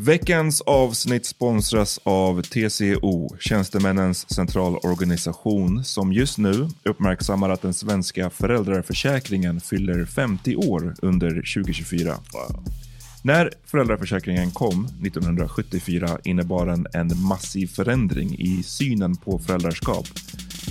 Veckans avsnitt sponsras av TCO, Tjänstemännens centralorganisation, som just nu uppmärksammar att den svenska föräldraförsäkringen fyller 50 år under 2024. När föräldraförsäkringen kom 1974 innebar den en massiv förändring i synen på föräldraskap.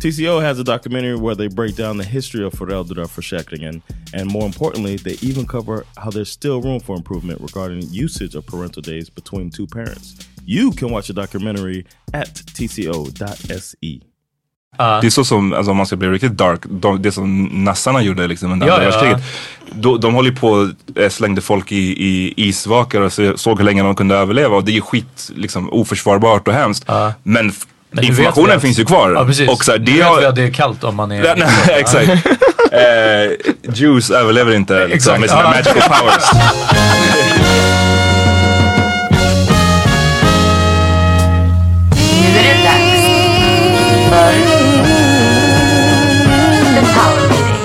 TCO has a documentary where they break down the history of föräldraförsäkringen and more importantly, they even cover how there's still room for improvement regarding usage of parental days between two parents. You can watch the documentary at tco.se. Det är så som, alltså, om man ska bli riktigt dark, de, det som nassarna gjorde liksom, under Ja, andra ja. världskriget. De, de håller på och eh, slängde folk i, i isvakar och så, såg hur länge de kunde överleva. Och det är ju skit liksom, oförsvarbart och hemskt. Men, f- Men informationen finns ju kvar. Ja precis. Och så här, det vet har, vi att det är kallt om man är... Ja, nej, exakt. eh, Juice överlever inte liksom, Exakt. med sina magical powers. Nu är det dags för The Power Meeting.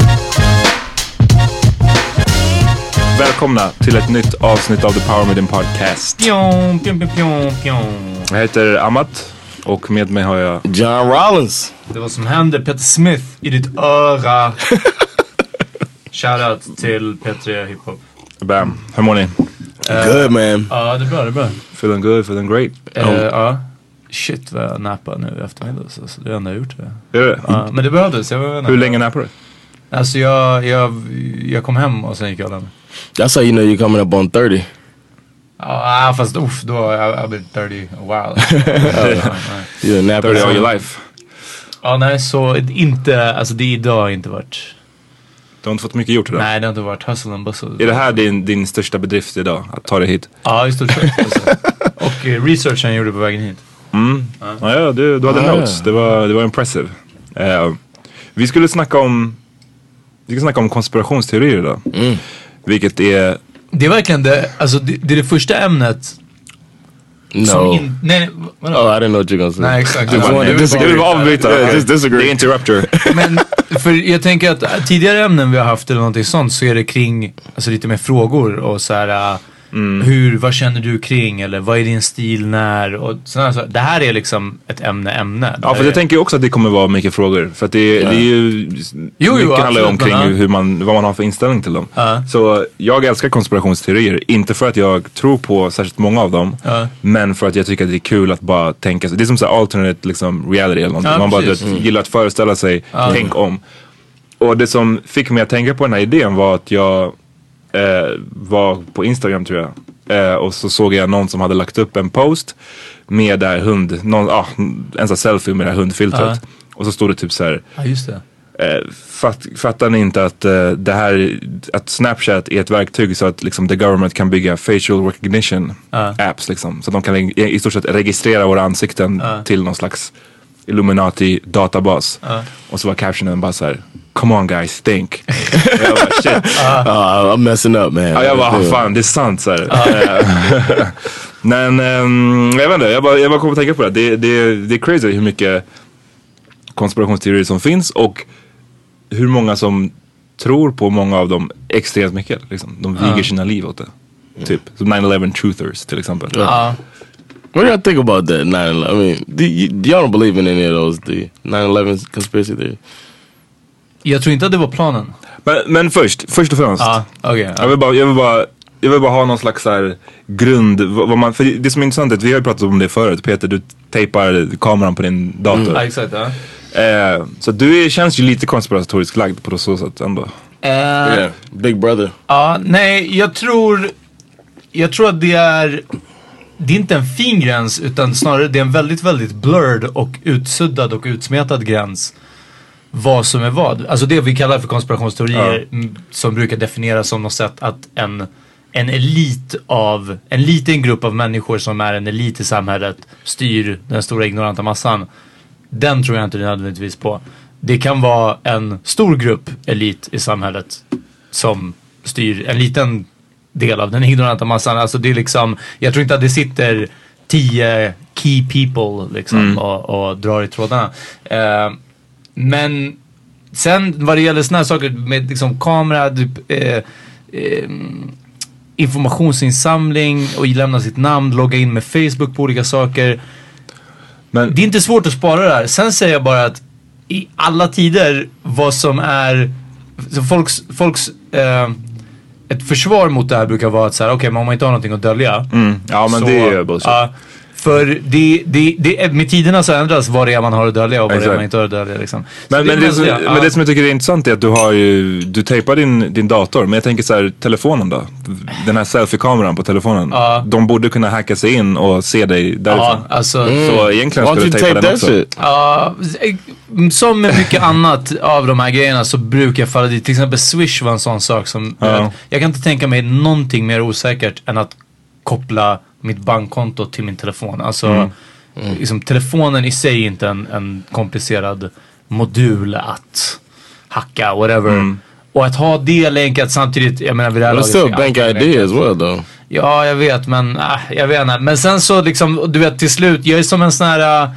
Välkomna till ett nytt avsnitt av The Power Meeting Podcast. Pjong, pjong, pjong, pjong. Jag heter Amat och med mig har jag John Rollins. Det var som hände Peter Smith i ditt öra. Shoutout till P3 Hiphop. Bam. Hur mår ni? Good man. Ja, det är bra, det är bra. Feeling good, feeling great. Eh, Ja. Shit vad jag nappar nu i eftermiddag. Så så det är det enda jag gjort. Det. Är det? Ja, men det behövdes. Jag inte. Hur länge nappar du? Alltså jag, jag, jag kom hem och sen gick jag och. That's how you know you're coming up on 30. Ja, fast uff, då har jag I've been 30 a while. You're a napper. 30 all your life. Ja, nej, så inte, alltså det idag har inte varit, Du har inte fått mycket gjort idag? nej det har inte varit hustle and bustle. Är det här din, din största bedrift idag? Att ta dig hit? Ja, i stort sett. Alltså. Och eh, researchen jag gjorde på vägen hit. Mm. Ja, ja du, du hade Ah. notes. Det var, det var impressive. Eh, vi skulle snacka om vi ska snacka om konspirationsteorier idag. Vilket är... Det är verkligen det, alltså det, det är det första ämnet No. in, nej, nej, vadå? Oh, I didn't know what you were gonna say. Nej exakt. Du vill avbryta. Just disagree. Det är interrupter. Men för jag tänker att äh, tidigare ämnen vi har haft eller någonting sånt så är det kring alltså lite mer frågor och så här. Äh, hur, vad känner du kring eller vad är din stil när och sådana saker. Det här är liksom ett ämne, ämne. Ja, för jag tänker också att det kommer vara mycket frågor. För att det, det är ju, jo, mycket handlar ju om kring ja. hur man, vad man har för inställning till dem. Ja. Så jag älskar konspirationsteorier. Inte för att jag tror på särskilt många av dem. Ja. Men för att jag tycker att det är kul att bara tänka. Det är som så här alternate liksom, reality eller någonting. Ja, man bara vet, gillar att föreställa sig, tänk om. Och det som fick mig att tänka på den här idén var att jag eh, var på Instagram tror jag. Eh, och så såg jag någon som hade lagt upp en post med det här hund, någon, ah, en sån selfie med det här hundfiltret. Och så stod det typ så här. Ja, just det. Eh, fatt, fattar ni inte att eh, det här, att Snapchat är ett verktyg så att liksom the government kan bygga facial recognition apps liksom. Så att de kan i, i stort sett registrera våra ansikten till någon slags Illuminati databas. Och så var captionen bara så här. Come on guys, think. Jag bara shit. Uh, I'm messing up man. Ja, jag bara, ah, fan det är sant så här. Eh, Men ehm, jag vet inte, jag bara, jag bara kom att tänka på det. Det, det. Det är crazy hur mycket konspirationsteorier som finns och hur många som tror på många av dem extremt mycket. Liksom. De viger sina liv åt det. Typ som 9-11 truthers till exempel. Ja. What do you think about that 9/11? I mean, do y'all don't believe in any of those, you? 9/11 conspiracy theory. Jag tror inte att det var planen. Men, men först, först och främst. Ja, okej. Jag, vill bara, jag, vill bara, jag vill bara ha någon slags så här grund. Vad man, för det som är intressant är att vi har ju pratat om det förut. Peter, du tejpar kameran på din dator. Ja, exakt. Ja. Eh, så du är, känns ju lite konspiratoriskt lagd på så sätt ändå. Eh, Yeah, Big Brother. Ja, nej, jag tror... Jag tror att det är... Det är inte en fin gräns utan snarare det är en väldigt, väldigt blurred och utsuddad och utsmetad gräns. Vad som är vad. Alltså det vi kallar för konspirationsteorier mm, som brukar definieras som något sätt att en, en elit av, en liten grupp av människor som är en elit i samhället styr den stora ignoranta massan. Den tror jag inte nödvändigtvis på. Det kan vara en stor grupp elit i samhället som styr en liten del av den ignoranta massan. Alltså det är liksom, jag tror inte att det sitter tio key people liksom och, och drar i trådarna. Eh, men sen vad det gäller sådana här saker med liksom kamera, typ, eh, eh, informationsinsamling och lämna sitt namn, logga in med Facebook på olika saker. Men, Det är inte svårt att spara det här. Sen säger jag bara att i alla tider vad som är folks, folks eh, ett försvar mot det här brukar vara att så här, okej, men om man inte har någonting att dölja. mm, ja men så, det är ju bullshit. ja, för det, det, det, med tiderna så ändras vad det är man har att dölja och vad det är man inte har att dölja. Liksom. Men, men, det, som, ja. men det som jag tycker är intressant är att du har ju, du tejpar din, din dator. Men jag tänker så här, telefonen då? Den här selfie-kameran på telefonen. Ja. De borde kunna hacka sig in och se dig därifrån. Ja, alltså, Så egentligen skulle du tejpa den också. Ja, som med mycket annat av de här grejerna så brukar jag falla dit. Till exempel Swish var en sån sak som, Ja. jag kan inte tänka mig någonting mer osäkert än att koppla mitt bankkonto till min telefon. Alltså, Liksom, telefonen i sig är inte en, en komplicerad modul att hacka, whatever. Och att ha det länkat samtidigt, jag menar vid det här laget still bank ID as well though. Ja, jag vet, men äh, jag vet inte. Men sen så liksom, du vet till slut, jag är som en sån här,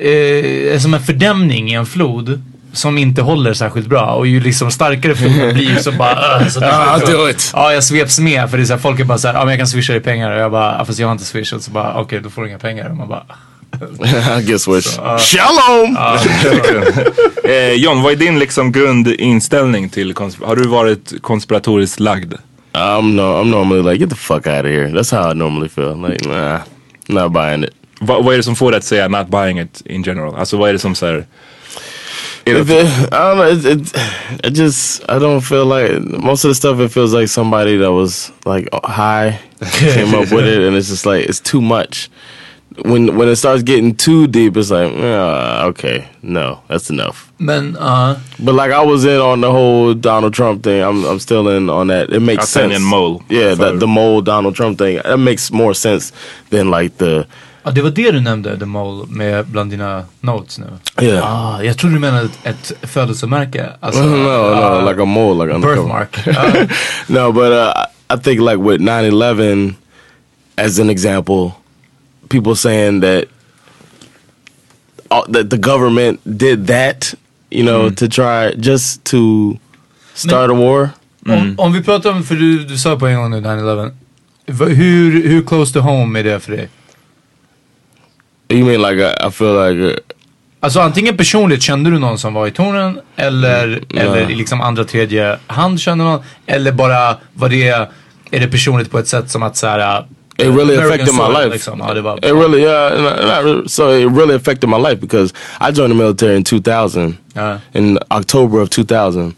eh, som en fördämning i en flod. Som inte håller särskilt bra och ju liksom starkare floden blir så bara uh, så Ah, så- do it. Ja, jag sveps med för det är så här, folk är bara såhär, ja men jag kan swisha dig pengar och jag bara, ja, fast jag har inte swishat så bara, okej då får du inga pengar och man bara, I guess which. Shalom! Eh, John, vad är din liksom grundinställning till? Har du varit konspiratoriskt lagd? I'm no, I'm normally like, get the fuck out of here. That's how I normally feel. Like, nah, not buying it. Va, vad är det som får dig att säga not buying it in general? Alltså vad är det som säger... Är If it, I don't know. It, it, it just I don't feel like most of the stuff. It feels like somebody that was like high came up with it, and it's just like it's too much. When when it starts getting too deep, it's like uh, okay, no, that's enough. men uh, But like I was in on the whole Donald Trump thing. I'm I'm still in on that. It makes I'll sense. in mole. Yeah, So- that the mole Donald Trump thing. That makes more sense than like the ja, det var det du nämnde, The Mole, med bland dina notes nu. yeah. Ah, jag trodde du menade ett, ett födelsemärke. Alltså, no, no, ah, like a mole, like birthmark. Ah. no, but uh, I think like with 9/11 as an example, people saying that uh, that the government did that, you know, to try just to start a war. Om, om vi pratar om, för du, du sa på en gång nu 9-11. v- hur, hur close to home är det för dig? You mean like I, I feel like uh, Alltså antingen personligt kände du någon som var i tornen eller, eller i liksom andra tredje hand kände någon. Eller bara var det, är det personligt på ett sätt som att såhär. it really affected my life. Liksom. Ja, var, It really, yeah, not, not really- so it really affected my life because I joined the military in 2000, Uh. in October of 2000,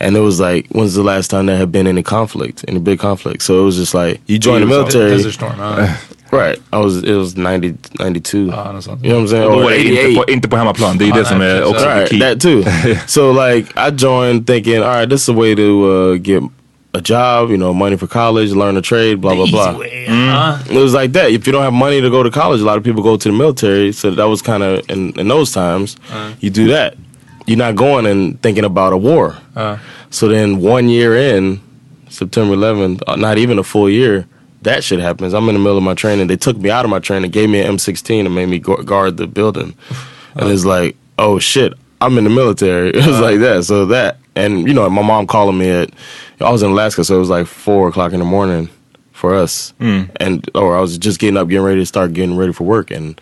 and it was like, when's the last time there had been any conflict, any big conflict? So it was just like you join the military, Desert Storm. Ja. right? I was, it was 90, 92. Ja, något sånt. You know what I'm saying? Och Or är inte 88. på, inte på hemmaplan. Det är ju det som är också Right, key. that too. so like I joined thinking, all right, this is a way to uh, get a job, you know, money for college, learn a trade, blah blah blah. Easy way. Ja. It was like that. If you don't have money to go to college, a lot of people go to the military. So that was kind of in, in those times, you do that. You're not going and thinking about a war. Uh. So then one year in, September 11th, uh, not even a full year, that shit happens. I'm in the middle of my training. They took me out of my training, gave me an M16 and made me gu- guard the building. And it's like, oh shit, I'm in the military. It was like that. So that, and you know, my mom calling me at, I was in Alaska, so it was like four o'clock in the morning for us. Hmm. And, or I was just getting up, getting ready to start getting ready for work. And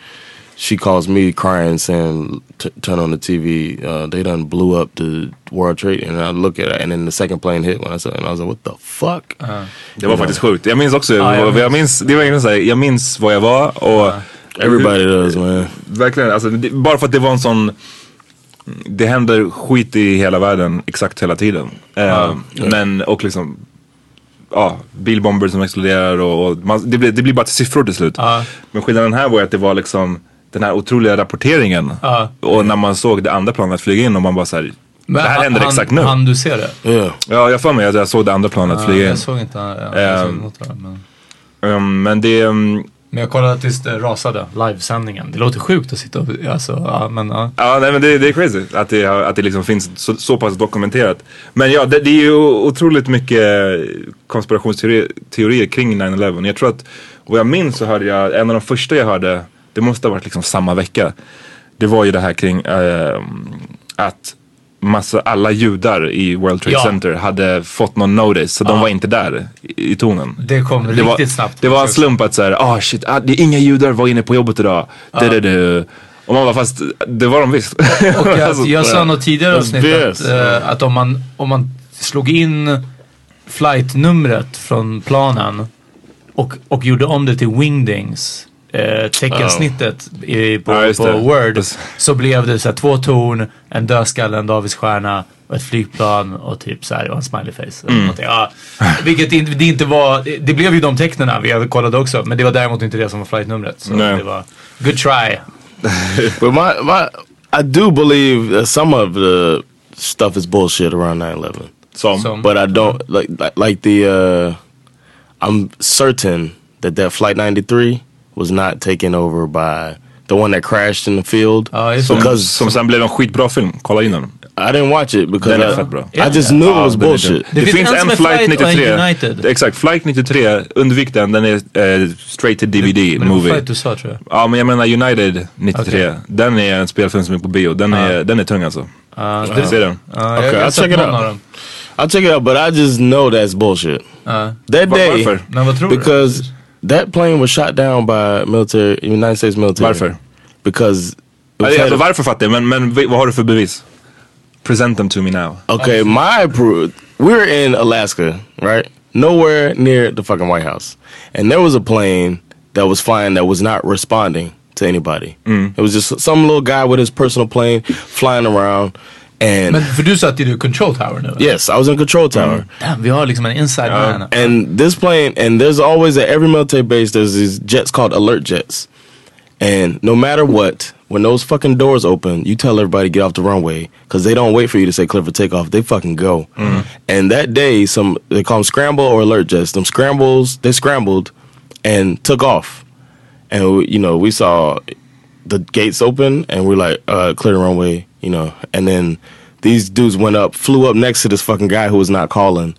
she calls me crying, saying, T- "Turn on the TV. Uh, they done blew up the World Trade." And I look at it, and then the second plane hit when I saw, it, and I was like, "What the fuck?" Det var faktiskt sjukt. Jag minns också, Ja, jag vad- jag minns, det var verkligen såhär, jag minns var jag var och Everybody does, man. verkligen, alltså, det, bara för att det var en sån det händer skit i hela världen exakt hela tiden. Eh, Men, och liksom, ja, bilbomber som exploderar och, och man, det, blir, det blir bara till siffror till slut. Ja. Men skillnaden här var ju att det var liksom den här otroliga rapporteringen. Ja. Och när man såg det andra planet flyga in och man bara såhär, det här händer han- exakt nu. Han du ser det? Yeah. Ja, jag får mig att jag såg det andra planet Ja, flyga in. jag såg inte. Ja, jag såg Ehm. något det, men... Um, men det, um, men jag kollade tills det rasade, livesändningen. Det låter sjukt att sitta och, alltså, ja, men ja. Ja, nej, men det, det är crazy att det, att det liksom finns så, så pass dokumenterat. Men ja, det, det är ju otroligt mycket konspirationsteorier teorier kring 9-11. Jag tror att, vad jag minns så hörde jag, en av de första jag hörde, det måste ha varit liksom samma vecka. Det var ju det här kring eh, att massa, alla judar i World Trade Ja. Center hade fått någon notice så de var inte där i, i tonen. Det kom det riktigt var, snabbt. Det var en slump att såhär, ah shit, ah, det är inga judar var inne på jobbet idag. Det, det, det. Och man bara, fast det var de visst. Och jag, Alltså, jag sa något tidigare avsnitt att, BS. eh, att om, man, om man slog in flightnumret från planen och, och gjorde om det till wingdings eh, teckensnittet i, på, Ja, på det. Word Precis. så blev det så här, två torn, en dödskalle, en davidsstjärna och ett flygplan och typ så här och en smiley face. Mm. Ja, vilket inte, det inte var, det- det blev ju de tecknen vi kollade också men det var däremot inte det som var flightnumret. Så Nej. det var good try. But my my, I do believe that some of the stuff is bullshit around 9/11. Som. Som- But I don't like like, like the. Uh, I'm certain that that flight 93 was not taken over by the one that crashed in the field. Ja, just Som, det. because som sen blev en skitbra film. Kolla in den. I didn't watch it because Den är I, fett bra. I just knew it oh, was den bullshit. dum. Det Det, finns finns en som en är flight uh, Flight och en 93. United. Exakt, flight 93. Undvik den. Den är eh, uh, uh, straight to DVD Men det var movie. flight du sa tror jag. Ah, ja men jag menar United 93. Den är en spelfilm som är på bio. Den, är, ah. den är tung alltså. Ah, ja, Ska du se den? Ja, Okay, jag, jag har I'll sett check it någon out. av dem. I'll check it out, but I just know that's bullshit. Ja. That day, varför? Men vad tror du? because that plane was shot down by military, United States military. Varför? Because it was Alltså, headed- varför fattar jag, men, men vi- vad har du för bevis? Present them to me now. Okay, my pro- we're in Alaska, right? Nowhere near the fucking White House, and there was a plane that was flying that was not responding to anybody. Mm. It was just some little guy with his personal plane flying around, and Men för du satt i control tower nu? yes, I was in control mm. tower. Damn, vi har liksom en inside uh, man. And this plane, and there's always at every military base, there's these jets called alert jets. And no matter what, when those fucking doors open, you tell everybody to get off the runway because they don't wait for you to say clear for takeoff. They fucking go. Mm. And that day, some they call them scramble or alert jets. Them scrambles, they scrambled and took off. And we, you know, we saw the gates open, and we're like, uh, clear the runway, you know. And then these dudes went up, flew up next to this fucking guy who was not calling,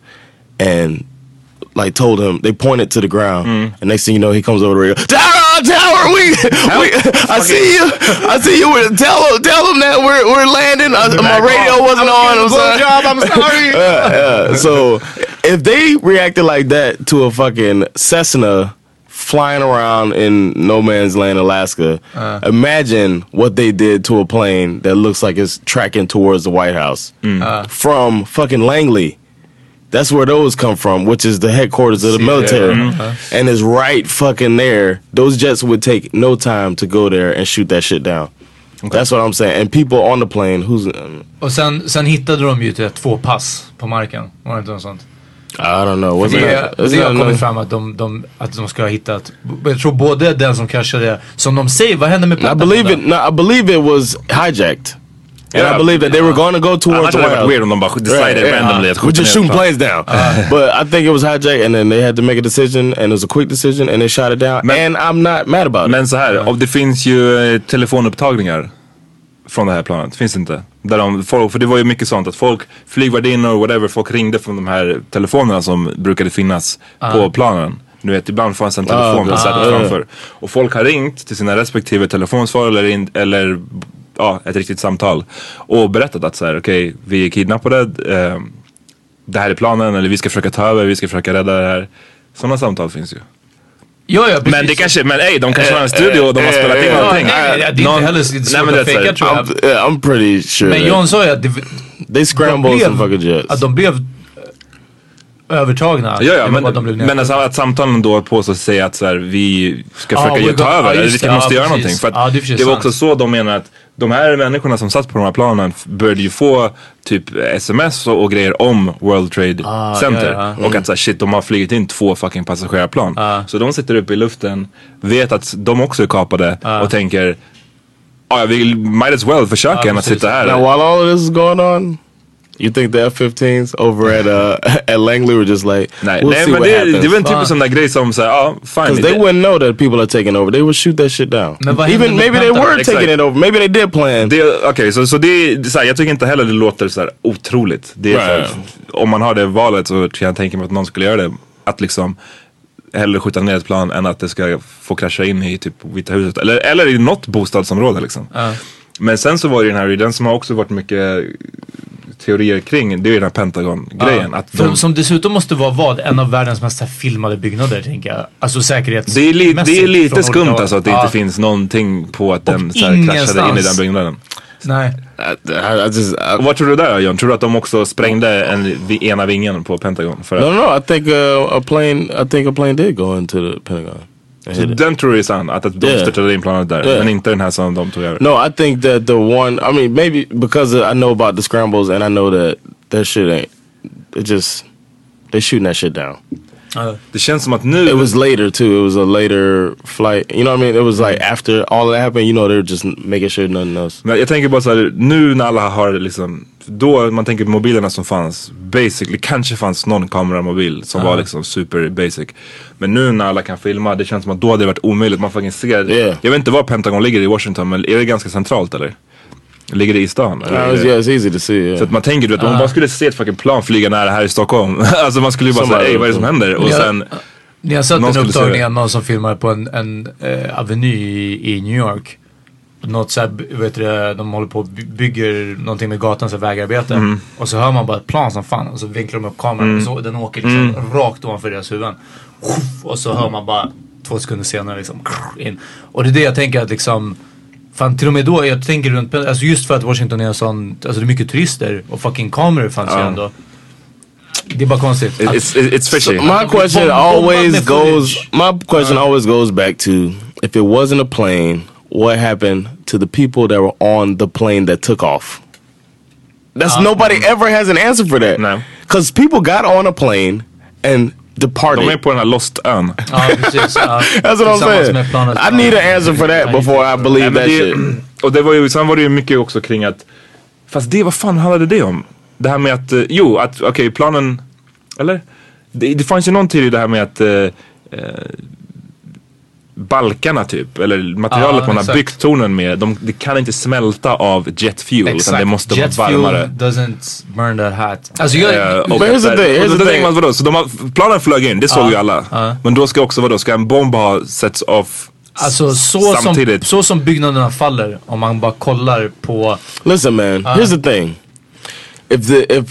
and like told him they pointed to the ground, and next thing you know, he comes over the radio, tower, tower, we, we, I see you. I see you. Tell them, tell them that we're we're landing. I, my radio wasn't on. I'm sorry. job, I'm sorry. Yeah, yeah. So if they reacted like that to a fucking Cessna flying around in no man's land, Alaska, uh. imagine what they did to a plane that looks like it's tracking towards the White House hmm. uh. from fucking Langley. That's where those come from, which is the headquarters of the military, mm-hmm. uh-huh. and is right fucking there. Those jets would take no time to go there and shoot that shit down. That's what I'm saying. And people on the plane, who's um, Och sen, sen hittade de ju typ två pass på marken. Var det inte något sånt? I don't know. Wasn't Det, that, det har kommit fram att de, de, att de ska ha hittat. Jag tror både den som kraschade, som de säger, vad hände med I believe it. No, I believe it was hijacked. And Yeah. I believe that they were going to go towards Annars the House. weird om de bara decided randomly att We're just shooting plan. planes down. but I think it was hijacked and then they had to make a decision and it was a quick decision and they shot it down. Men- and I'm not mad about it. Men så här, och det finns ju telefonupptagningar från det här planet, finns det inte? Där de, folk, för det var ju mycket sånt att folk, flygvärdinnor och whatever, folk ringde från de här telefonerna som brukade finnas på planen. Du vet, ibland fanns en telefon på Ah, sätet ah, framför. Och folk har ringt till sina respektive telefonsvar eller, in, eller ja, ett riktigt samtal. Och berättat att så här, okej, vi är kidnappade. Eh, det här är planen, eller vi ska försöka ta över, vi ska försöka rädda det här. Sådana samtal finns ju. Ja, ja, precis. Men det kanske, men ey, de kanske har en studio och de har spelat in eh, allting. nej, det är inte heller så- svårt att fejka, tror jag. I'm, pretty sure. Men John sa ju att det, they scrambled de some fucking jets. att de blev eh, övertagna. Ja, ja, men, men alltså, att samtalen då på sig säger att så här, vi ska Ah, försöka ge- ta över, eller vi måste göra någonting. För det var också så de menar att de här människorna som satt på de här planen började ju få typ sms och, och grejer om World Trade Ah, Center. ja, ja. Och att så här, shit, de har flugit in två fucking passagerarplan. Ah. Så de sitter uppe i luften, vet att de också är kapade Ah. och tänker Ja, jag vill, might as well försöka än att sitta här. now, while all of this is going on, you think the F-15s over at uh, at Langley were just like, Nej, we'll nej see men what det, happens. det är väl en typisk sån där grej som såhär, ja fine. Because they det- wouldn't know that people are taking over. They would shoot that shit down. Men vad Even maybe they were Exakt. taking it over. Maybe they did plan. Okej, så, så det är så här, jag tycker inte heller det låter så här otroligt. Det är Right. om man har det valet så kan jag tänka mig att någon skulle göra det. Att liksom hellre skjuta ner ett plan än att det ska få krascha in i typ Vita huset. Eller, eller i något bostadsområde liksom. Men sen så var det den här, den som har också varit mycket teorier kring, det är ju den här Pentagon-grejen. Att För, de, som dessutom måste vara vad? En av världens mest filmade byggnader tänker jag. Alltså säkerhets... det är, li, det är lite skumt olika- alltså att det Ja. inte finns någonting på att den så här, kraschade in i den byggnaden. Nej. Och vad tror du där John? Tror du att de också sprängde en, ena vingen på Pentagon? För att, no, no. I think uh, a plane. I think a plane did go into the Pentagon. And den tror du är sann? Att, att de Yeah. in planet där? Yeah. Men inte den här som de tog över? No, I think that the one. I mean, maybe because I know about the scrambles and I know that that shit ain't. It just they shooting that shit down. Det känns som att nu... It was later too. It was a later flight. You know what I mean? It was like after all that happened. You know, they're just making sure nothing else. Men jag tänker bara så här, nu när alla har liksom, då man tänker på mobilerna som fanns, basically, kanske fanns någon kameramobil som var liksom super basic. Men nu när alla kan filma, det känns som att då hade det varit omöjligt. Man fucking ser, Yeah. jag vet inte var Pentagon ligger i Washington, men är det ganska centralt eller? Ligger det i stan? Eller? Det- yeah, it's easy to see. Yeah. Så att man tänker du vet, om man bara skulle se ett fucking plan flyga nära här i Stockholm. alltså man skulle ju bara säga, ey vad är det som händer? Och sen, Ni har sett en upptagning av någon som filmar på en, en eh, aveny i, i New York. Något såhär, vet du, de håller på och by- bygger någonting med gatan, så vägarbete. Mm. Och så hör man bara ett plan som fan och så vinklar de upp kameran och så den åker liksom Mm. rakt ovanför deras huvuden. Och så hör man bara två sekunder senare liksom in. Och det är det jag tänker att liksom Fan till och med då, jag tänker runt, alltså just för att Washington är en sån, alltså det är mycket turister och fucking kameror fanns ju Ja. ändå. Det är bara konstigt. it's, it's, fishy. So my question always goes. My question always goes back to if it wasn't a plane, what happened to the people that were on the plane that took off? That's nobody ever has an answer for that. No. because people got on a plane and departed. De är på den här Lost-ön. Ja precis. Ja. That's what I'm saying. I need an answer for that before I believe Nej, that det, shit. och det var ju, sen var det ju mycket också kring att, fast det, vad fan handlade det om? Det här med att, eh, jo, att okej planen, eller? Det, det fanns ju någon tid i det här med att eh, eh, balkarna typ, eller materialet Ja, man har exakt. byggt tornen med, de, det kan inte smälta av jet fuel utan det måste Jet vara varmare. fuel doesn't burn that hot. Alltså jag, Eh, och But here's the thing, here's the thing. man, vadå, så de har, planen flög in, det såg ju alla. Men då ska också vadå, ska en bomb ha setts off Alltså så som, Samtidigt. så som byggnaderna faller, om man bara kollar på... Listen, man. here's the thing. If the if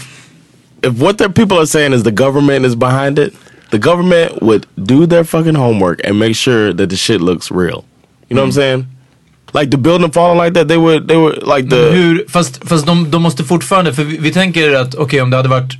if what their people are saying is the government is behind it, the government would do their fucking homework and make sure that the shit looks real. You know what I'm saying? Like the building falling like that, they would they would like the Hur, fast fast de, de måste fortfarande, för vi, vi tänker att okej om det hade varit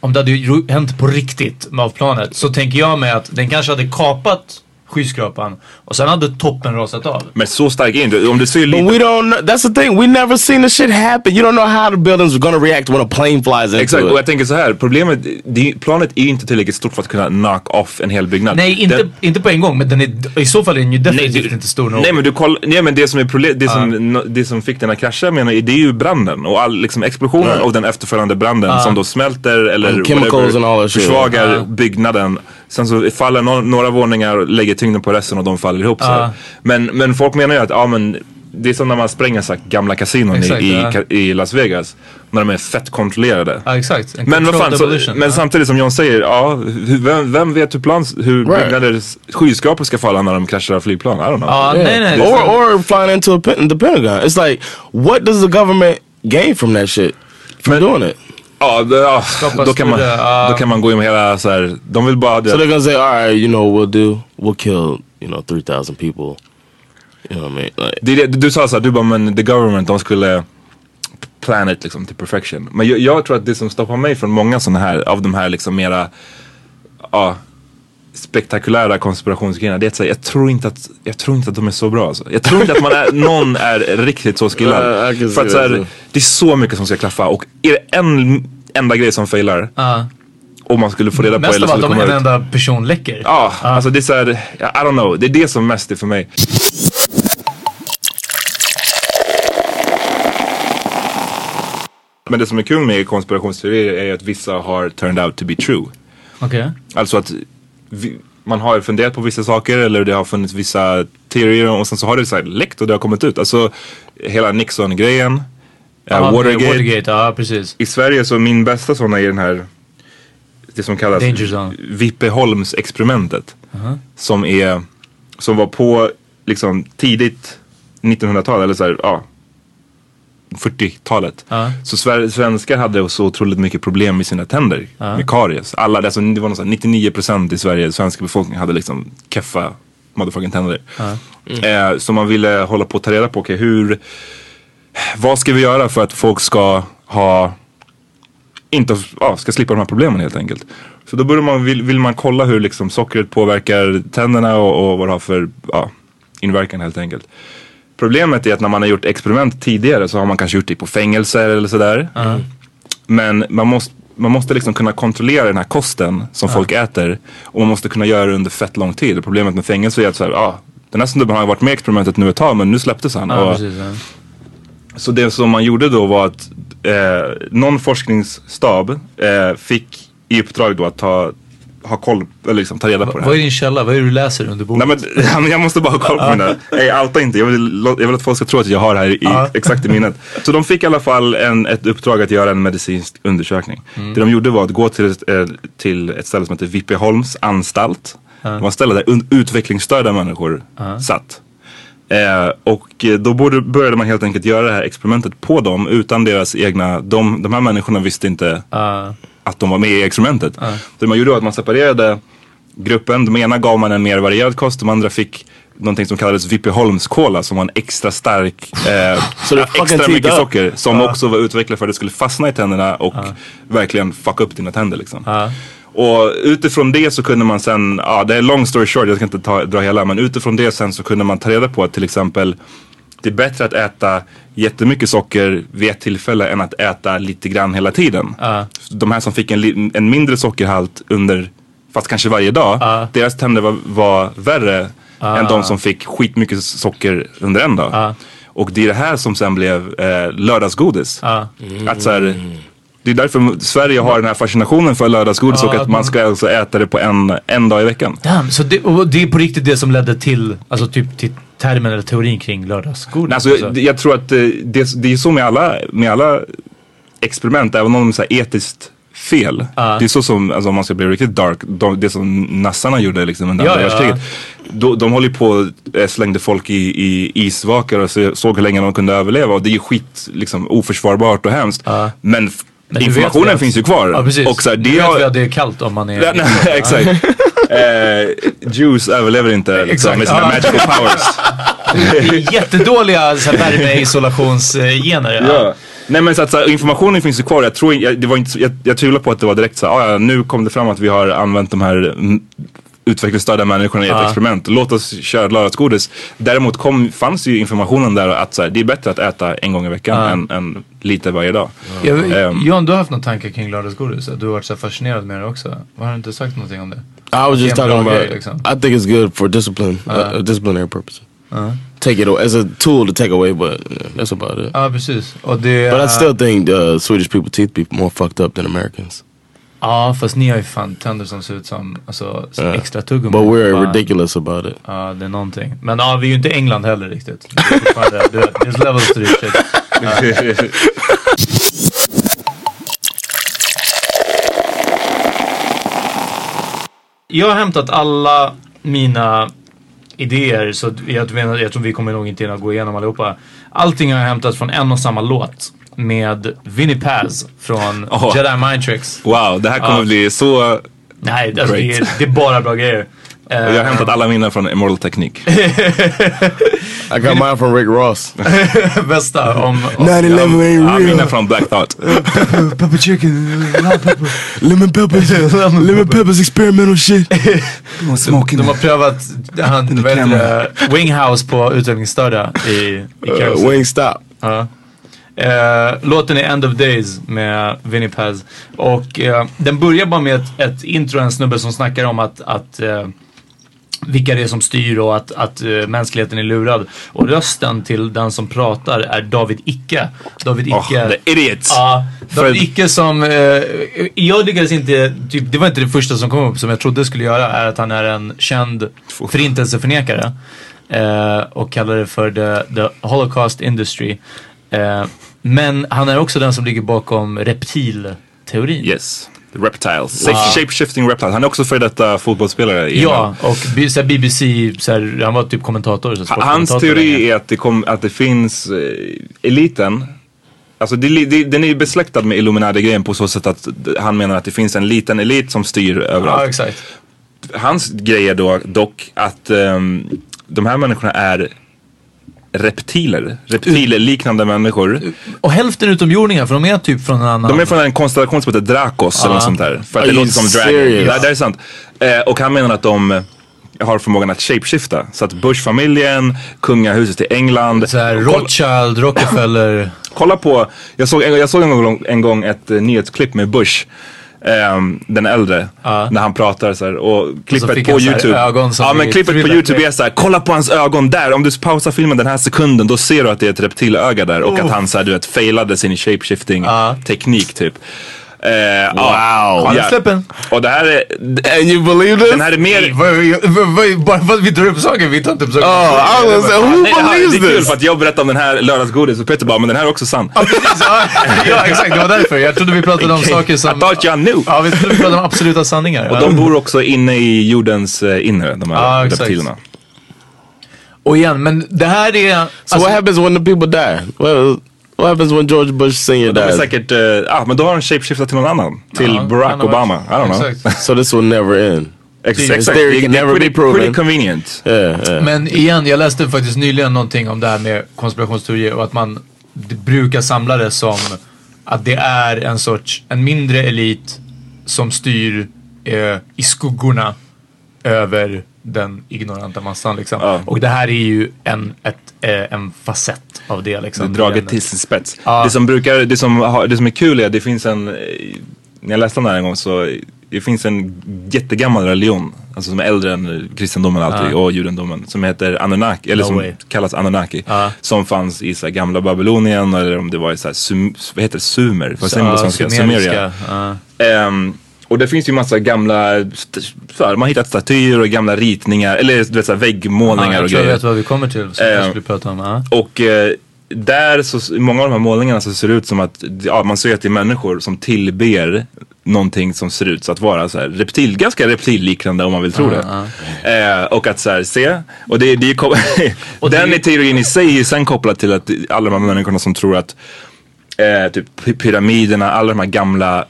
om det hade hänt på riktigt med avplanet så tänker jag mig att den kanske hade kapat skyskrapan och sen hade toppen rasat av. Men så stark är inte Om du ser But lite... we don't know. That's the thing. We never seen the shit happen. You don't know how the buildings are gonna react when a plane flies into Exakt, och it. jag tänker så här. Problemet, det, planet är inte tillräckligt stort för att kunna knock off en hel byggnad. Nej, inte, Den- inte på en gång men den är, i så fall är den ju definitivt inte stor nog. Nej men du koll, nej men det som är problem, det, som, det som fick den att krascha menar jag, det är ju branden och all liksom explosionen och den efterföljande branden som då smälter eller And chemicals and all that shit. försvagar byggnaden. Sen så faller no några våningar och lägger tyngden på resten och de faller ihop sig. Men, men folk menar ju att ja men det är som när man spränger så gamla kasinon Exakt, i, i, ja. i Las Vegas. När de är fett kontrollerade. Ja exakt. En Men vad fan, så, men Ja. samtidigt som John säger, ja, vem, vem vet hur, plans, hur Right. byggnader, skyskrapor ska falla när de kraschar av flygplan? I don't know. Ja, nej nej. Or or flying into a pen, the Pentagon. It's like, what does the government gain from that shit? From Men- doing it? Ja, det- ja då, kan man, då kan man gå in med hela så här, de vill bara... So they're gonna say, all right, you know what we'll do? We'll kill, you know, three thousand people. You know what I mean? Like, det, det, du sa så här, du bara men the government de skulle plan it liksom till perfection. Men jag, jag tror att det som stoppar mig från många sådana här, av de här liksom mera, ja, spektakulära konspirationsgrejerna. Det är att säga, jag tror inte att, jag tror inte att de är så bra alltså. Jag tror inte att man är, någon är riktigt så skillad. För att så här, det är så mycket som ska klaffa och är det en enda grej som failar Ja. och man skulle få reda på Mest eller av allt skulle om komma en ut. enda person läcker. Ja, alltså det är såhär, I don't know. Det är det som mest är för mig. Men det som är kul med konspirationsteorier är att vissa har turned out to be true. Okej. Alltså att man har funderat på vissa saker eller det har funnits vissa teorier och sen så har det så här läckt och det har kommit ut. Alltså hela Nixon-grejen, uh, Watergate. Watergate, ja precis. I Sverige så min bästa sådana är den här, det som kallas Danger zone. Vippeholms-experimentet. Som är, som var på liksom tidigt 1900-tal eller så här, ja. 40-talet. Ja. Så svenskar hade så otroligt mycket problem med sina tänder. Med karies. Alla, alltså, det var någon sån här 99% i Sverige, svenska befolkningen hade liksom keffa motherfucking tänder. Eh, så man ville hålla på att ta reda på, okej hur, vad ska vi göra för att folk ska ha inte ja, ska slippa de här problemen helt enkelt. Så då börjar man, vill, vill man kolla hur liksom sockret påverkar tänderna och, och vad det har för ja, inverkan helt enkelt. Problemet är att när man har gjort experiment tidigare så har man kanske gjort det på fängelser eller sådär. Men man måste, man måste liksom kunna kontrollera den här kosten som folk äter och man måste kunna göra det under fett lång tid. Problemet med fängelse är att så här, ja, den här snubben har varit med i experimentet nu ett tag men nu släpptes han. Ja, och, precis, ja. så det som man gjorde då var att eh, någon forskningsstab eh, fick i uppdrag då att ta, ha koll, eller liksom ta reda på det Vad är här. din källa? Vad är det du läser under bordet? Nej men, ja, men jag måste bara ha koll på mina, nej outa inte, jag vill, jag vill att folk ska tro att jag har det här i, exakt i minnet. Så de fick i alla fall en, ett uppdrag att göra en medicinsk undersökning. Det de gjorde var att gå till, ett, eh, till ett ställe som heter Vippeholms anstalt. Det var ett ställe där utvecklingsstörda människor satt. Eh, och eh, då borde, började man helt enkelt göra det här experimentet på dem utan deras egna, de, de här människorna visste inte Ja. Att de var med i experimentet. Det man gjorde var att man separerade gruppen. De ena gav man en mer varierad kost, de andra fick någonting som kallades Vippeholms-cola som var en extra stark, eh, extra mycket socker som också var utvecklat för att det skulle fastna i tänderna och verkligen fucka upp dina tänder liksom. Och utifrån det så kunde man sen, ja det är long story short, jag ska inte ta, dra hela, men utifrån det sen så kunde man ta reda på att till exempel det är bättre att äta jättemycket socker vid ett tillfälle än att äta lite grann hela tiden. De här som fick en, en mindre sockerhalt under, fast kanske varje dag, deras tänder var, var värre än de som fick skitmycket socker under en dag. Och det är det här som sen blev eh, lördagsgodis. Att så här, det är därför Sverige har den här fascinationen för lördagsgodis och att man ska alltså äta det på en, en dag i veckan. Damn, så det, det är på riktigt det som ledde till, alltså typ till termen eller teorin kring lördagsgodis? Alltså, jag, jag tror att eh, det, det är så med alla, med alla experiment, även om de är etiskt fel. Det är så som, alltså, om man ska bli riktigt dark, de, det som nassarna gjorde liksom under Ja, andra ja. världskriget. De, de håller på och eh, slängde folk i, i isvakar och så, såg hur länge de kunde överleva. Och det är ju skit liksom, oförsvarbart och hemskt. Men, f- Men informationen finns ju kvar. Ja precis. Och så här, det vet har- vi att det är kallt om man är... Ja, nej, exakt. eh, Jews överlever inte liksom, med sina magical powers. Jättedåliga värmeisolationsgener. Ja. Nej men så att så här, informationen finns ju kvar. Jag, tror, jag, det var inte, jag, jag tvivlar på att det var direkt så här, "Ah, ja, nu kom det fram att vi har använt de här utvecklingsstörda människorna i ett Ja. experiment. Låt oss köra lördagsgodis. Däremot kom, fanns ju informationen där att så här, det är bättre att äta en gång i veckan Ja. än, än lite varje dag. Jag, Ehm, John, du har haft någon tanke kring lördagsgodis? Du har varit så fascinerad med det också. Har du inte sagt någonting om det? I was just talking about. grej, liksom. I think it's good for discipline, uh, uh, disciplinary purposes. Uh. Take it a- as a tool to take away, but that's about it. Ja, precis. Och det, But I still think uh, Swedish people teeth be more fucked up than Americans. Ja, fast ni har ju fan tänder som ser ut som alltså, som Ja. extra tuggummi. But we're Bara- ridiculous about it. Ja, det är någonting. Men ja, vi är ju inte England heller riktigt. Det är fortfarande- du vet, There's levels to this shit. Ja. Jag har hämtat alla mina idéer så jag, jag tror vi kommer nog inte hinna gå igenom allihopa. Allting har jag hämtat från en och samma låt med Vinnie Paz från Åh. Jedi Mind Tricks. wow, det här kommer Ja. bli så... Nej, alltså, det, är, det är bara bra grejer. Och jag har hämtat alla mina från Immortal Technique. I got mine from Rick Ross. Bästa om... om 9-11 Ja, ain't mina real. från Black Thought. pepper chicken, Lemon peppers. Lemon peppers experimental shit. De har prövat han, vad heter det, Winghouse på utvecklingsstörda i, i Uh. Wingstop. Ja. Eh, låten är End of Days med Vinnie Paz. Och eh, den börjar bara med ett, ett intro, en snubbe som snackar om att, att eh, vilka det är som styr och att, att eh, mänskligheten är lurad. Och rösten till den som pratar är David Icke. David Oh, Icke. the idiots. Ja, David För- Icke som, eh, jag lyckades inte, typ, det var inte det första som kom upp som jag trodde skulle göra, är att han är en känd förintelseförnekare. Eh, och kallar det för the, the Holocaust Industry. Eh, men han är också den som ligger bakom reptilteorin. Yes. Reptiles. Shape-shifting reptiles. Han är också före detta fotbollsspelare. Ja, och så BBC, så här, han var typ kommentator. Så Hans teori är att det, kom, att det finns eh, eliten. Alltså det, det, den är besläktad med Illuminati-grejen på så sätt att han menar att det finns en liten elit som styr Ja, överallt. exakt. Hans grej är då dock att ehm, de här människorna är reptiler. Reptilliknande människor. Och hälften utomjordingar, för de är typ från en annan... De är från en konstellation som heter Drakos eller något sånt där. För att Are det låter som dragon. Det, är sant. Eh, och han menar att de eh, har förmågan att shapeshifta. Så att Bush-familjen, kungahuset i England. så här, Rothschild, Rockefeller. Kolla på, jag såg, en, jag såg en, gång, en gång ett uh, nyhetsklipp med Bush. Ehm, den äldre. Ja. När han pratar så här, och klippet fick på YouTube. ja men klippet på. YouTube är så här, kolla på hans ögon där. Om du pausar filmen den här sekunden då ser du att det är ett reptilöga där. Och att han så här, du vet, failade sin shapeshifting Ja. teknik typ. Eh, Wow. Ja, Ja. Släppen. Och det här är, And you believe this? den här är mer... Bara för att vi tar upp saker, vi tar inte upp saker. Oh, I gonna say, who Nej, det, här, det är kul this? för att jag berättade om den här lördagsgodis och Peter bara, men den här är också sann. Ja, exakt. Det var därför. Jag trodde vi pratade om saker I som... thought you knew. Ja, vi trodde vi pratade om absoluta sanningar. Och de bor också inne i jordens eh, inre, de här Ja, exakt. reptilerna. Och igen, men det här är... So alltså- what happens when the people die? What, what happens when George Bush Senior De är dies? säkert, eh, ah, men då har de shapeshiftat till någon annan. Till Ja, Barack Obama. I don't know. So this will never end. Exakt. can det är never be pretty, proven. pretty convenient. Yeah, yeah. Men igen, jag läste faktiskt nyligen någonting om det här med konspirationsteorier och att man brukar samla det som att det är en sorts, en mindre elit som styr eh, i skuggorna över den ignoranta massan liksom. Ja. Och det här är ju en, ett, eh, en facett av det Det är liksom. draget till sin spets. Ja. Det, som brukar, det, som har, det som är kul är att det finns en, eh, när jag läste det här en gång så det finns en jättegammal religion, alltså som är äldre än kristendomen alltid Ja. och judendomen, som heter Anunnaki, eller No som way. kallas Anunnaki. Ja. Som fanns i så här gamla Babylonien eller om det var i så här, sum, vad heter det, sumer? Vad säger man på svenska? sumeriska. Och det finns ju massa gamla, så här, man har hittat statyer och gamla ritningar, eller du vet, så här, väggmålningar Ja, och tror jag grejer. vet vad vi kommer till som Eh, jag skulle prata om. Ja. Och eh, där så, många av de här målningarna så ser det ut som att ja, man ser att det är människor som tillber någonting som ser ut så att vara så här reptil, ganska reptilliknande om man vill tro det. Eh, och att så här, se, och det, det är den är teorin i sig är sen kopplad till att alla de här människorna som tror att eh, typ py- pyramiderna, alla de här gamla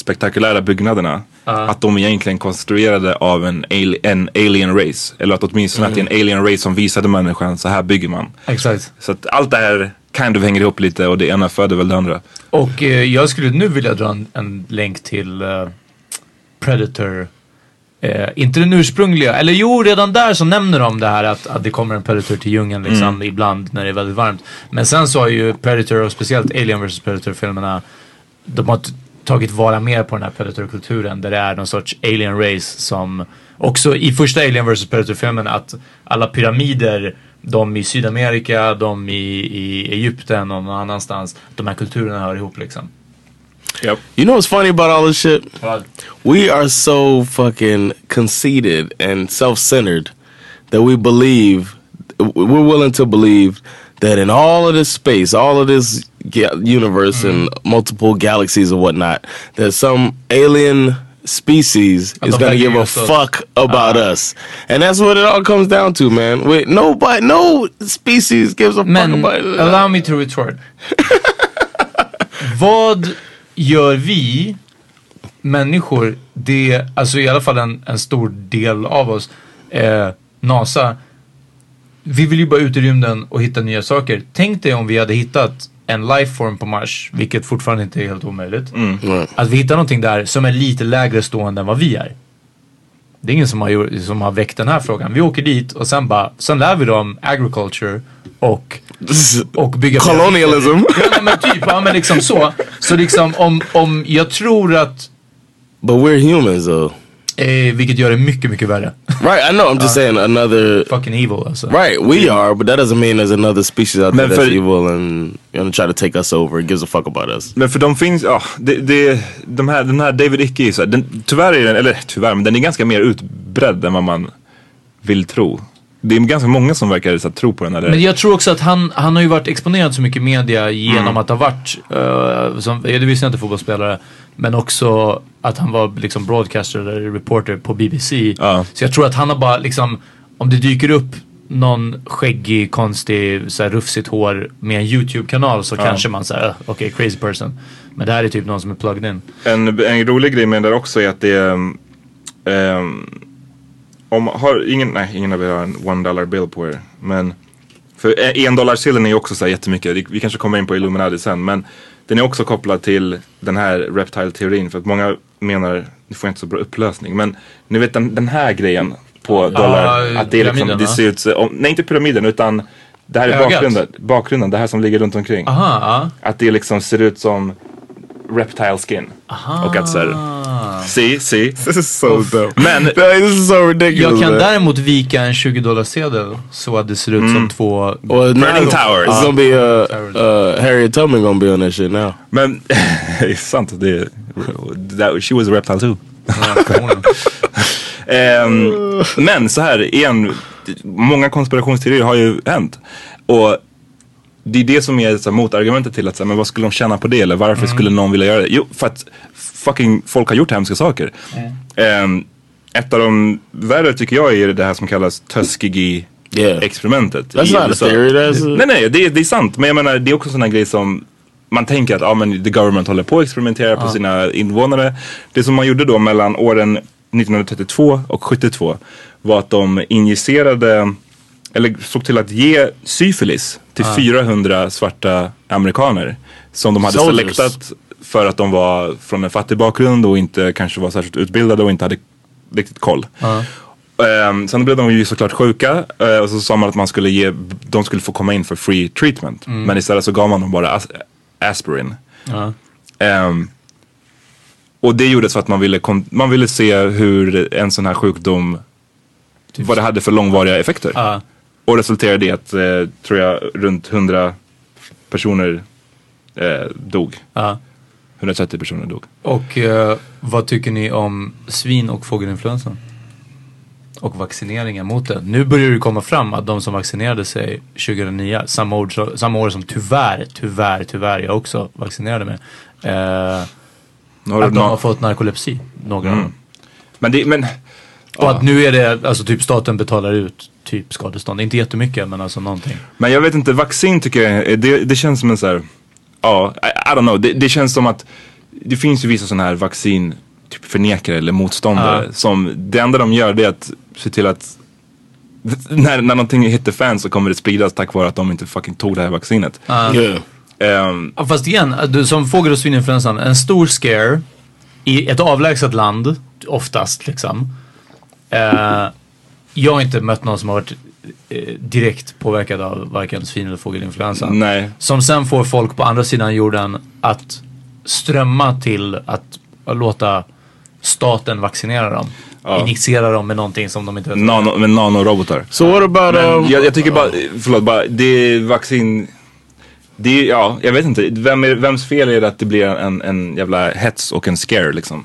spektakulära byggnaderna. Att de egentligen konstruerade av en, ali- en alien race. Eller att åtminstone att det är en alien race som visade människan, så här bygger man. Exakt. Så att allt det här kind of hänger ihop lite och det ena föder väl det andra. Och eh, jag skulle nu vilja dra en, en länk till eh, Predator. Eh, inte den ursprungliga, eller jo redan där så nämner de det här att, att det kommer en Predator till djungeln liksom ibland när det är väldigt varmt. Men sen så har ju Predator och speciellt Alien vs Predator filmerna de har tagit vara mer på den här Predator-kulturen där det är någon sorts alien race som också i första Alien vs Predator-filmen att alla pyramider de i Sydamerika, de i, i Egypten och någon annanstans. De här kulturerna hör ihop liksom. Yep. You know what's funny about all this shit? We are so fucking conceited and self-centered that we believe we're willing to believe that in all of this space, all of this ga- universe and multiple galaxies and whatnot, that some alien species is gonna give a so- fuck about us, and that's what it all comes down to, man. Wait, nobody, no species gives a fuck about us. allow me to retort. Vad gör vi människor, det, alltså i alla fall en, en stor del av oss, eh, NASA, vi vill ju bara ut i rymden och hitta nya saker. Tänk dig om vi hade hittat en lifeform på Mars, vilket fortfarande inte är helt omöjligt. Att vi hittar någonting där som är lite lägre stående än vad vi är. Det är ingen som har, gjort, som har väckt den här frågan. Vi åker dit och sen bara, sen lär vi dem agriculture och, och bygga Colonialism. Ja men typ, ja men liksom så. Så liksom om, om jag tror att, But we're humans, though. Eh, vilket gör det mycket, mycket värre. Right, I know. I'm just saying another. Fucking evil alltså. Right, we are, but that doesn't mean there's another species out there Men that's för- evil and gonna try to take us over and gives a fuck about us. Men för de finns, ja, det, det, de här, den här David Icke, så här, den, tyvärr är den, eller tyvärr, men den är ganska mer utbredd än vad man vill tro. Det är ganska många som verkar så här, tro på den. Eller, Men jag tror också att han, han har ju varit exponerad så mycket i media genom att ha varit, uh, som, ja, det visste jag inte fotbollsspelare, men också att han var liksom broadcaster eller reporter på BBC. Ja. Så jag tror att han har bara liksom, om det dyker upp någon skäggig, konstig, så här rufsigt hår med en YouTube-kanal så kanske man säger, uh, okej, crazy person. Men det här är typ någon som är plugged in. En, en rolig grej med den där också är att det är, um, um, om, har ingen, nej ingen av er har en one dollar bill på er. Men för en dollar sillen är ju också så här jättemycket, Det- vi kanske kommer in på Illuminati sen. Men den är också kopplad till den här reptile-teorin. För att många menar, nu får jag inte så bra upplösning. Men ni vet den, den här grejen på dollar. att det, är liksom, det ser ut så, om, nej inte pyramiden utan det här är bakgrunden, bakgrunden, det här som ligger runt omkring. Aha, ja. Att det liksom ser ut som reptile skin. Och att såhär, see, see. This is so dumb. Men this is so ridiculous. Jag kan däremot vika en 20 dollar sedel så att det ser ut som två... Well, Burning now Towers. It's gonna be uh, uh, Harriet Tubman gonna be on that shit now. Men, det är sant. Det, that, she was a reptile too. Ehm, men så här, igen, många konspirationsteorier har ju hänt. Och det är det som är så här, motargumentet till att, så här, men vad skulle de tjäna på det? Eller varför skulle någon vilja göra det? Jo, för att fucking folk har gjort hemska saker. Ehm, ett av de värre tycker jag är det här som kallas Tuskegee Yeah. experimentet. That's not a theory. That's a, Nej, nej, det, det är sant. Men jag menar, det är också en sån här grej som man tänker att ja, men the government håller på att experimentera på sina invånare. Det som man gjorde då mellan åren 1932 och 72 var att de injicerade, eller såg till att ge syfilis till 400 svarta amerikaner. Som de hade Soldiers. selektat för att de var från en fattig bakgrund och inte kanske var särskilt utbildade och inte hade riktigt koll. Um, sen blev de ju såklart sjuka eh, och så sa man att man skulle ge, de skulle få komma in för free treatment. Men istället så gav man dem bara as aspirin. Ehm, och det gjordes för att man ville, man ville se hur en sån här sjukdom, vad det hade för långvariga effekter. Och resulterade i att, eh, tror jag, runt 100 personer eh, dog. Ja. 130 personer dog. Och eh, vad tycker ni om svin och fågelinfluensan? Och vaccineringen mot det. Nu börjar det komma fram att de som vaccinerade sig 2009, samma år, samma år som tyvärr, tyvärr, tyvärr jag också vaccinerade mig. Eh, Har Att de har fått narkolepsi, några av dem. Men, det, men Och att nu är det, alltså typ staten betalar ut typ skadestånd. Inte jättemycket men alltså någonting. Men jag vet inte, vaccin tycker jag, det, det känns som en så här, ja, I, I don't know. Det, det känns som att det finns ju vissa sådana här vaccin typ förnekare eller motståndare Ja. som det enda de gör det är att se till att när, när någonting hittar fans så kommer det spridas tack vare att de inte fucking tog det här vaccinet. Yeah. Ehm, Ja, fast igen, du, som fågel och svininfluensan, en stor scare i ett avlägset land, oftast liksom. Eh, jag har inte mött någon som har varit eh, direkt påverkad av varken svin eller fågelinfluensa. nej. Som sen får folk på andra sidan jorden att strömma till att låta staten vaccinera dem. Ja. Injicera dem med någonting som de inte vet. Nano, med nanorobotar. So what about Men um, jag, jag tycker bara, förlåt, bara, det är vaccin det är, ja, jag vet inte. Vem är, vems fel är det att det blir en, en jävla hets och en scare liksom?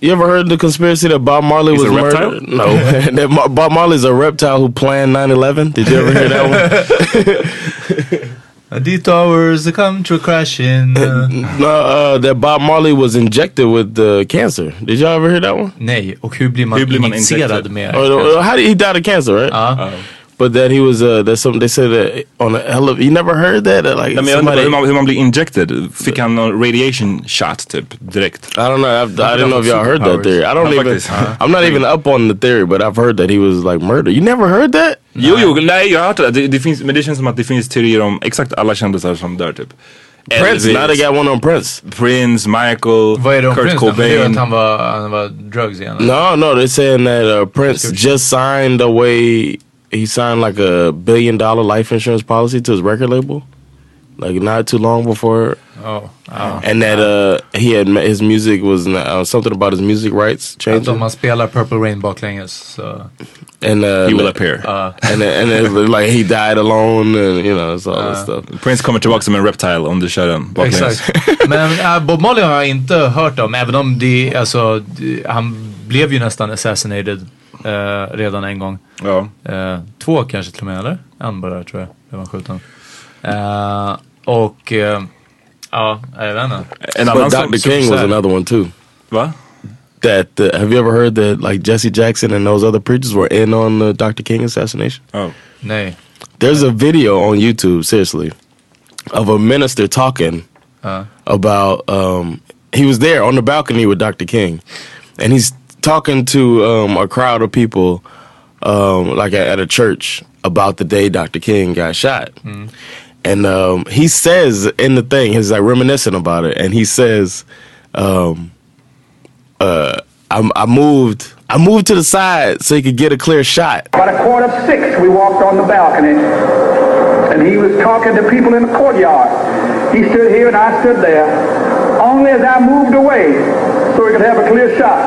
You ever heard the conspiracy that Bob Marley He's was a reptile? murdered? No, that Mar- Bob Marley's a reptile who planned 9/11. Did you ever hear that one? The towers come to crashing. no, uh, that Bob Marley was injected with uh, cancer. Did y'all ever hear that one? Nej, och hur blir man Hur blir man injicerad med? Or, or how did he die of cancer? Right? Ja. But that he was uh, there's some they said that on a hell of you never heard that That, like Nej, men jag undrar somebody, hur man, hur man blir injected. Fick han någon radiation shot typ direkt? I don't know. I've, I didn't know if y'all heard that Superpowers. theory. I don't Ja, even. faktiskt. I'm not even up on the theory, but I've heard that he was like murdered. You never heard that? Jo, jo, nej jag har hört det. det. Det finns, men det känns som att det finns teorier om exakt alla kändisar som dör typ. Prince. Now they got one on Prince. Prince, Michael, Vad är det om Kurt Prince då? Det är ju Cobain. att han var, han var drugs igen. No, no, they're saying that uh, Prince just signed away. He signed like a billion dollar life insurance policy to his record label, like not too long before, Oh, ja. and that uh, he had ma- his music was uh, something about his music rights Att changing, om man spelar Purple Rain baklänges så... and uh, He will appear. Uh. and and it was like he died alone, and you know, it's all this stuff. Prince kommer tillbaka som en reptile om du kör den baklänges. Exakt. Men äh, Bob Marley har jag inte hört om, även om det, alltså, det, han blev ju nästan assassinated eh, redan en gång. Ja. Eh, två kanske till och med, eller? En bara tror jag, blev han skjuten. Eh, och, eh, ja, jag vet inte. Annan But som... Dr. King was another one too. Va? That uh, have you ever heard that like Jesse Jackson and those other preachers were in on the Dr. King assassination? Oh. Nej. There's a video on YouTube, seriously, of a minister talking Uh. about um, he was there on the balcony with Dr. King, and he's talking to um, a crowd of people, um, like at, at a church, about the day Dr. King got shot. And um, he says in the thing, he's like reminiscing about it, and he says, um, uh, I, "I moved, I moved to the side so he could get a clear shot." About a quarter of six, we walked on the balcony, and he was talking to people in the courtyard. He stood here and I stood there. Only as I moved away, so he could have a clear shot,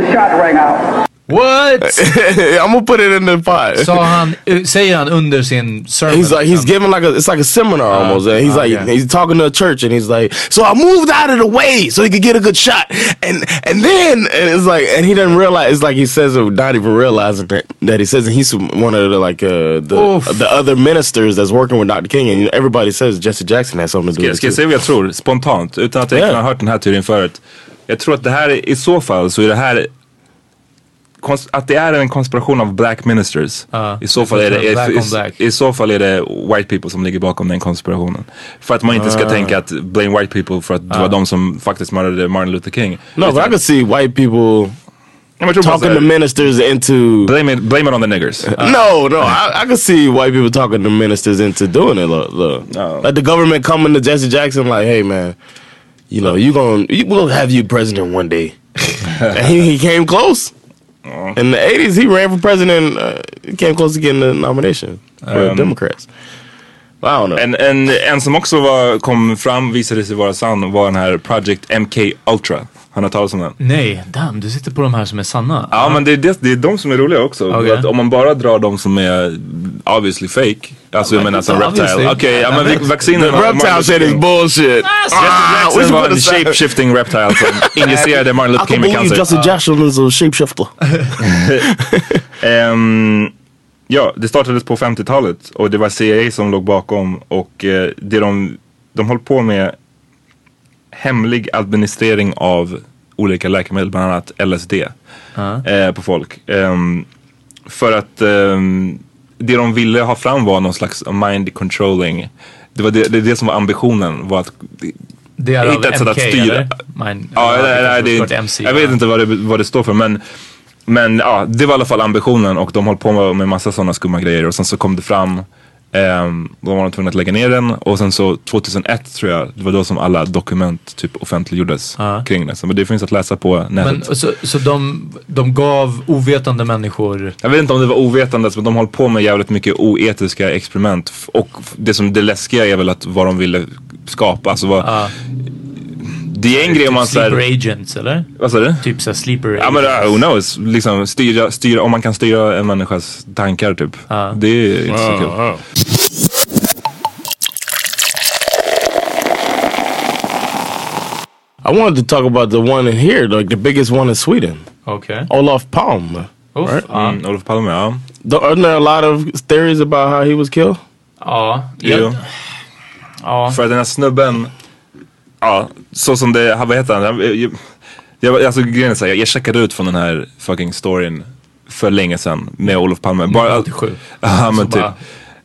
the shot rang out. What? I'm gonna put it in the pot. Sa han, uh, säger han under sin sermon? He's like he's giving like a it's like a seminar almost. And he's ah, like yeah. he's talking to a church and he's like, so I moved out of the way so he could get a good shot. And and then and it's like and he doesn't realize it's like he says it without even realizing that that he says and he's one of the like uh, the Oof. the other ministers that's working with Dr. King and everybody says Jesse Jackson has something to do Ska, with ska it. jag säga vad jag tror? Spontant, utan att jag Ja. har hört den här teorin förut. Jag tror att det här, är- i så fall så är det här att det är en konspiration av black ministers. Ja, I, så fall är det, black i. I, I så fall är det white people som ligger bakom den konspirationen. För att man inte ska Ah. tänka att blame white people för att det var de som faktiskt mördade Martin Luther King. No, but I could see white people talking så to ministers into blame, it, blame it on the niggers. no, no. I, I could see white people talking to ministers into doing it. Look, look. Like the government coming to Jesse Jackson, like, "Hey, man, you know, you going to we'll have you president one day." and he, he came close. In the '80s, he ran for president. Uh, came close to getting the nomination for Um, Democrats. I don't know. En, en, en som också var, kom fram, visade sig vara sann, var den här Project MK Ultra. Har ni hört talas om den? Nej, damn, du sitter på de här som är sanna. Ja men det är, det, det är de som är roliga också. Att om man bara drar de som är obviously fake. Alltså jag menar som reptile. Okej, ja men vi- vaccinen... the reptile shit is bullshit. Ah, Jackson should var put en a sign- shape-shifting reptile som injicerade Martin I Luther King can med believe cancer. Jesse Jackson is a shapeshifter. Ehm, ja, det startades på 50-talet och det var CIA som låg bakom och eh, det de, de höll på med hemlig administrering av olika läkemedel, bland annat LSD eh, på folk. Ehm, för att ehm, det de ville ha fram var någon slags mind controlling. Det var det, det, det som var ambitionen. Var att Det av hitta ett sätt att styra. eller? Mine, Ja, eller, det, är- MC, jag vet ja. inte vad det, vad det står för men men ja, det var i alla fall ambitionen och de höll på med, med massa sådana skumma grejer och sen så kom det fram Um, då var de tvungna att lägga ner den och sen så 2001 tror jag, det var då som alla dokument typ offentliggjordes Ja. kring det. Så, men det finns att läsa på nätet. Men så, så de, de gav ovetande människor Jag vet inte om det var ovetandes men de höll på med jävligt mycket oetiska experiment. Och det som det läskiga är väl att vad de ville skapa. Alltså vad, Ja. Det är en grej om man sleeper såhär... agents eller? Vad sa du? Typ såhär sleeper Ja men agents. uh, who knows? Liksom styra, styra, om man kan styra en människas tankar typ. Ja. Det är inte så kul. I wanted to talk about the one in here, like the biggest one in Sweden, Okej. Olaf Palme. Uff, Right? ja. Mm, Olof Palme, ja. Th- Aren't there a lot of theories about how he was killed? Ja. Jo. Jag, ja. För att den här snubben, ja, så som det, vad heter han? Jag, jag, alltså grejen är så här, jag, checkade ut från den här fucking storyn för länge sedan med Olof Palme. Bara, 87. Ja men typ. bara-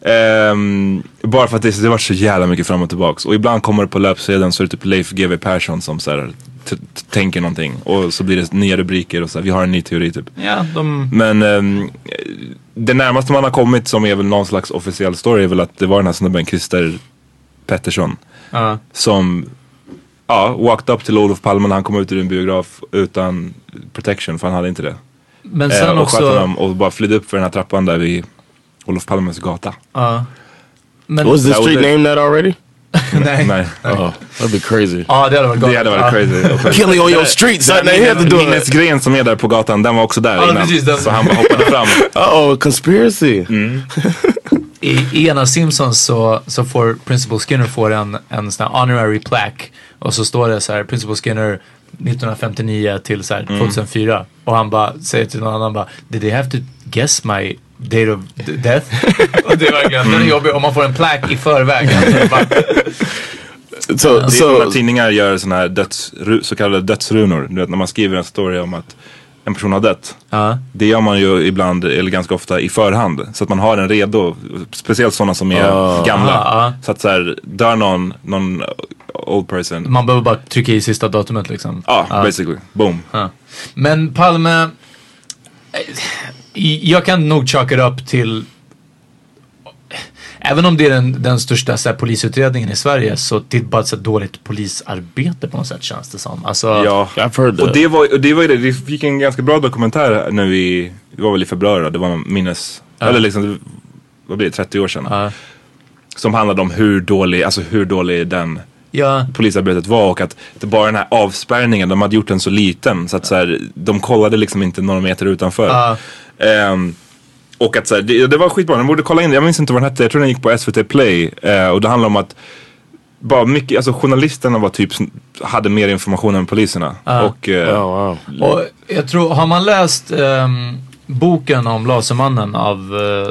Ehm, bara för att det, det var så jävla mycket fram och tillbaks. Och ibland kommer det på löpsedeln så är det typ Leif GW Persson som så här, tänker någonting. Och så blir det nya rubriker och så här, vi har en ny teori typ. Ja, de... Men ehm, det närmaste man har kommit som är väl någon slags officiell story är väl att det var den här snubben Christer Pettersson. Ja. Som ja, walked up till Olof Palme när han kom ut ur en biograf utan protection för han hade inte det. Men Eh, sen och sköt också... honom och bara flydde upp för den här trappan där vid Olof Palmes gata. Ja. Men, Was the street it. named that already? nej. Nej. Oh, that'd be crazy. Ja, det hade varit Det galet. hade varit crazy. Och- Killing on your street, son. They had to do it. Minnesgren som är där på gatan, den var också där Ja, innan. precis, Så han bara hoppade fram. Uh oh, conspiracy. I, I ena Simpsons så, så får Principal Skinner får en, en sån här honorary plaque. Och så står det så här Principal Skinner 1959 till så här 2004. Och han bara säger till någon annan bara Did they have to guess my date of death? och det är verkligen, den är jobbig om man får en plaque i förväg. Bara, So, so tidningar gör såna här döds, så kallade dödsrunor. Du vet när man skriver en story om att en person har dött. ja. Det gör man ju ibland, eller ganska ofta, i förhand. Så att man har den redo. Speciellt sådana som är gamla. Ah, ah. Så att så här, dör någon, någon old person. Man behöver bara trycka i sista datumet liksom. Ja, basically. Boom. Men Palme, eh, jag kan nog chalka det upp till Även om det är den, den största så här, polisutredningen i Sverige så det är bara ett dåligt polisarbete på något sätt känns det som. Alltså, Ja. I've heard Och det var, och det var ju det, vi fick en ganska bra dokumentär nu i, det var väl i februari då, det var minnes, eller liksom, vad blir det, 30 år sedan. Ja. Som handlade om hur dålig, alltså hur dålig den Ja. polisarbetet var och att det bara den här avspärrningen, de hade gjort den så liten så att så här, de kollade liksom inte några meter utanför. Ja. Och att så här, det, det var skitbra, de borde kolla in det. Jag minns inte vad den hette, jag tror den gick på SVT Play. Eh, och det handlar om att bara mycket, alltså journalisterna var typ, hade mer information än poliserna. Ja. Och, eh, Och jag tror, har man läst ehm, boken om Lasermannen av uh,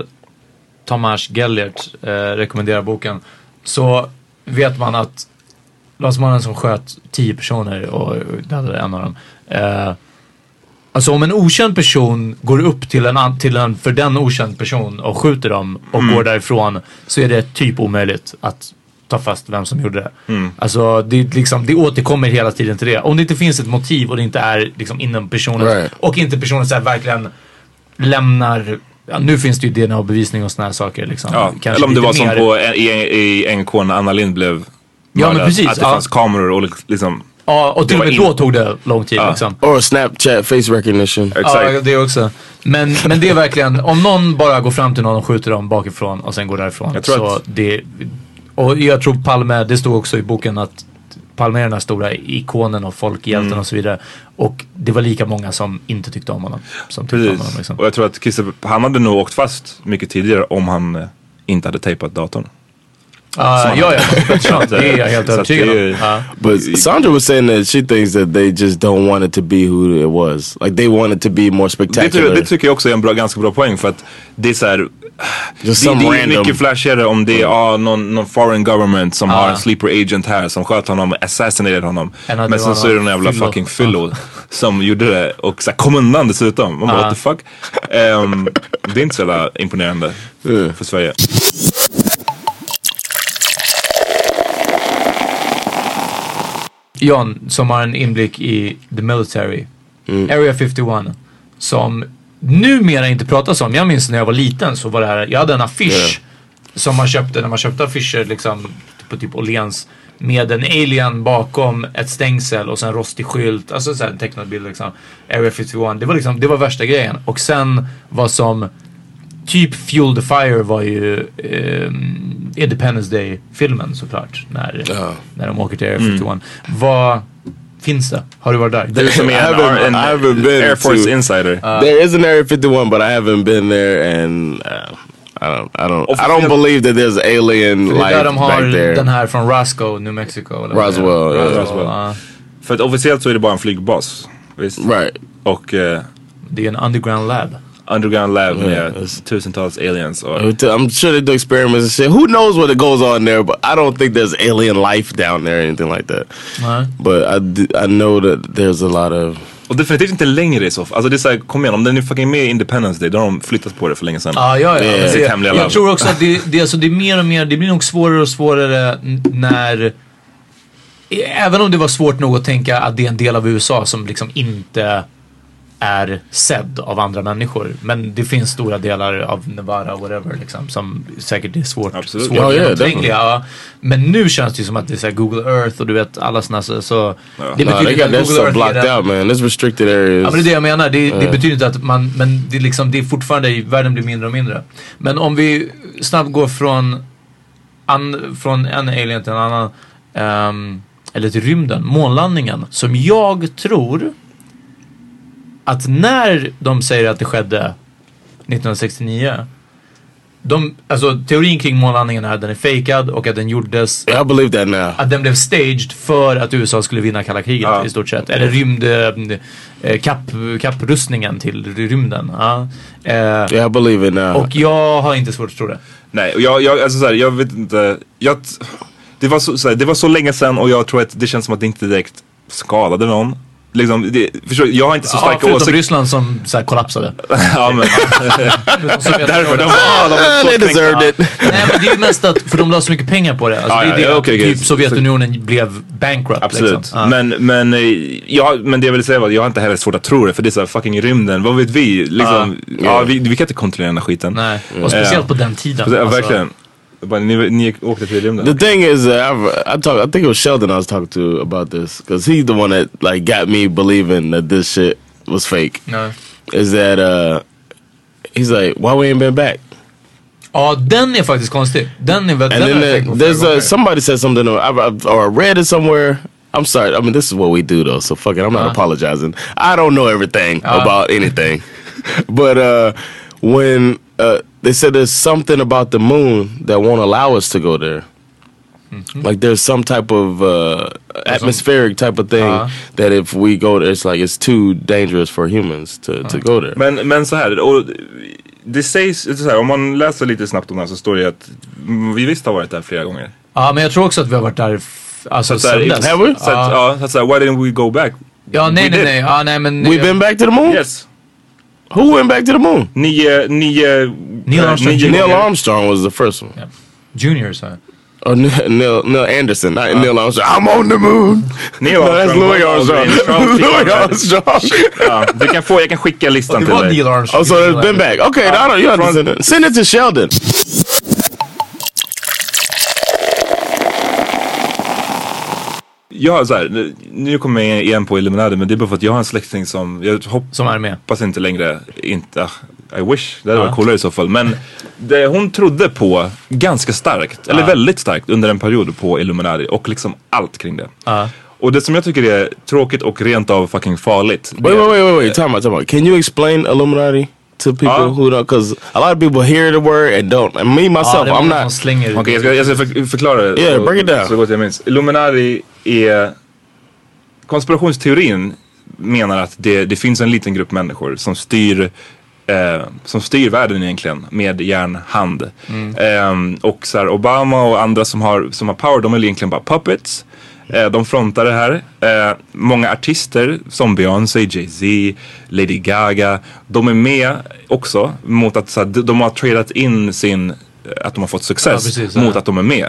Tomas Gellert, uh, rekommenderar boken, så vet man att Lasermannen som sköt tio personer och dödade en av dem. Alltså om en okänd person går upp till en, till en för den okänd person och skjuter dem och Mm. går därifrån så är det typ omöjligt att ta fast vem som gjorde det. Mm. Alltså det, liksom, det återkommer hela tiden till det. Om det inte finns ett motiv och det inte är liksom inom personen Right. och inte personen så verkligen lämnar Ja, nu finns det ju DNA-bevisning och såna här saker. Liksom. Ja, Kanske eller om det var som mer- på, i, i NK när Anna Lind blev Ja, men mördad, precis, Att det ja. fanns kameror och liksom Ja, och till och med då tog det lång tid. Ja. Liksom. Or Snapchat face recognition. Ja, det också. Men, men det är verkligen, om någon bara går fram till någon och skjuter dem bakifrån och sen går därifrån. Jag tror så att- det, och jag tror Palme, det stod också i boken att Palme är den här stora ikonen och folkhjälten Mm. och så vidare. Och det var lika många som inte tyckte om honom. Som tyckte om honom Precis. liksom. Och jag tror att Christer, han hade nog åkt fast mycket tidigare om han inte hade tejpat datorn. Ah, ja, ja. Det är jag helt övertygad det om. But Sandra was saying that she thinks that they just don't want it to be who it was. Like they want it to be more Det, spectacular. ty- det tycker jag också är en bra, ganska bra poäng för att det är så här, Just det, some det är random- mycket flashigare om det är ah, någon, någon foreign government som Ah. har en sleeper agent här som sköt honom, assassinated honom. Men det sen så är det någon jävla fyllo. fucking fyllo som gjorde det och så här, kom undan dessutom. Man bara Ah. what the fuck. Ehm, det är inte så jävla imponerande för Sverige. John, som har en inblick i the military. Area 51. Som numera inte pratas om. Jag minns när jag var liten så var det här, jag hade en affisch som man köpte när man köpte affischer liksom på typ Åhléns. Med en alien bakom ett stängsel och sen rostig skylt. Alltså så här, en tecknad bild liksom. Area 51. Det var liksom, det var värsta grejen. Och sen vad som typ Fuel the Fire var ju ehm, Independence Day-filmen såklart. När, när de åker till Area 51. Vad finns det? Har du varit där? Det är som I en, haven't- en I haven't been Air Force to- insider. there is an Area 51, but I haven't been there, and uh, I don't, I don't, I don't believe that there's alien life där de har back there. den här från Roscoe, New Mexico. Eller. Roswell, ja. Roswell. ja. För att officiellt så är det bara en flygbas. Visst? Right. Och eh, Det är en underground lab. Underground lab med Yeah. tusentals aliens. Och, I'm sure they do experiments and shit. Who knows what it goes on there? But I don't think there's alien life down there or anything like that. Nej. But I, I know that there's a lot of och definitivt inte längre i så fall. Alltså det är såhär, kom igen, om den är fucking med i Independence Day, då har de flyttat på det för länge sedan. Ja, ja, ja. Sitt hemliga jag tror också att det, det, alltså, det är mer och mer, det blir nog svårare och svårare när Även om det var svårt nog att tänka att det är en del av USA som liksom inte är sedd av andra människor. Men det finns stora delar av Nevada, whatever, liksom, som säkert är svårt, Absolut. svårt Ja, ja, genomträngliga. Ja. Men nu känns det ju som att det är så här Google Earth och du vet alla sådana så, så det Nah, they betyder got inte that att Google stuff Earth är blocked out, man. There's restricted areas. Ja men det är det jag menar. Det, det Ja. betyder inte att man, men det är liksom, det är fortfarande, världen blir mindre och mindre. Men om vi snabbt går från, an, från en alien till en annan, ehm, eller till rymden, månlandningen, som jag tror att när de säger att det skedde 1969 de, alltså teorin kring månlandningen är att den är fejkad och att den gjordes I believe that now. att den blev staged för att USA skulle vinna kalla kriget i stort sett. Eller rymd... Eh, kapp, kapprustningen till rymden. Ja. Eh, I believe it now. och jag har inte svårt att tro det. Nej, och jag, jag, alltså såhär, jag vet inte. Jag, det, var så, såhär, det var så länge sedan och jag tror att det känns som att det inte direkt skadade någon. Liksom, det, förstår, jag har inte så Ja, starka förutom åsikter. Ryssland som så här, kollapsade. ja, men, därför, de, ah, de så they deserved it. Nej men det är ju mest att, för de la så mycket pengar på det. Alltså, Ja, det är ja, det ja, okej. typ Sovjetunionen blev bankrupt. Absolut. Liksom. Ja. Men, men, eh, ja, men det jag vill säga var att jag har inte heller svårt att tro det. För det är såhär fucking rymden. Vad vet vi? Liksom, ja, vi, vi kan inte kontrollera den här skiten. Nej, och speciellt på den tiden. Ja, alltså. verkligen. Bara, ni, ni åkte till rymden. The thing is, uh, I've, I talk. I think it was Sheldon I was talking to about this because he's the one that like got me believing that this shit was fake. Nej. Is that uh, he's like, why we ain't been back? Ja, den är faktiskt konstig. Den är väldigt... And den then har jag there, tänkt på flera there's gånger. a, somebody said something, or I, I, or I read it somewhere. I'm sorry. I mean, this is what we do, though. So fuck it. I'm not Uh. apologizing. I don't know everything Uh. about anything, but uh, when uh, they said there's something about the moon that won't allow us to go there. Mm-hmm. Like there's some type of uh, atmospheric type of thing Uh. that if we go there, it's like it's too dangerous for humans to, to go there. Men, men så här, och det sägs, det så här, om man läser lite snabbt om det här så står det att vi visst har varit där flera gånger. Ja, men jag tror också att vi har varit där, alltså så sen dess. Have we? så att, ja, så att, så här, why didn't we go back? Ja, nej, We nej, did. nej. Ja, nej, men... We've been back to the moon. Yes. Who went back to the moon? Nio, nio... Neil eh, Armstrong Jr. Neil. Armstrong was the first one. Junior, så. Oh, Neil, Neil, Anderson, not Neil Armstrong. I'm on the moon. Neil No, that's Armstrong Louis var Armstrong. Louis Armstrong. Ja, du kan få, jag kan skicka listan Det till var dig. Neil Armstrong. Oh, so it's been back. Okay, I don't, you understand it. Send it to Sheldon. Jag har så här, nu kommer jag igen på Illuminati men det är bara för att jag har en släkting som, jag hoppas Som är med. inte längre, inte, ah, I wish, det hade Ja. varit coolare i så fall. Men det, hon trodde på ganska starkt, eller Ja. väldigt starkt under en period på Illuminati och liksom allt kring det. Ja. Och det som jag tycker är tråkigt och rent av fucking farligt. det Wait, är- wait, wait, wait, wait. Time out, time out. Can you explain Illuminati to people who don't? Because a lot of people hear the word and don't. And me myself, I'm not. Okej, jag, ska, jag ska för, förklara det Yeah, break it down. så gott jag minns. Illuminati är... Konspirationsteorin menar att det, det finns en liten grupp människor som styr Eh, som styr världen egentligen med järnhand. Eh, och så här, Obama och andra som har, som har power, de är egentligen bara puppets. Eh, de frontar det här. Eh, många artister som Beyoncé, Jay-Z, Lady Gaga. De är med också mot att så här, de, har tradat in sin, att de har fått success Ja, precis, mot att de är med.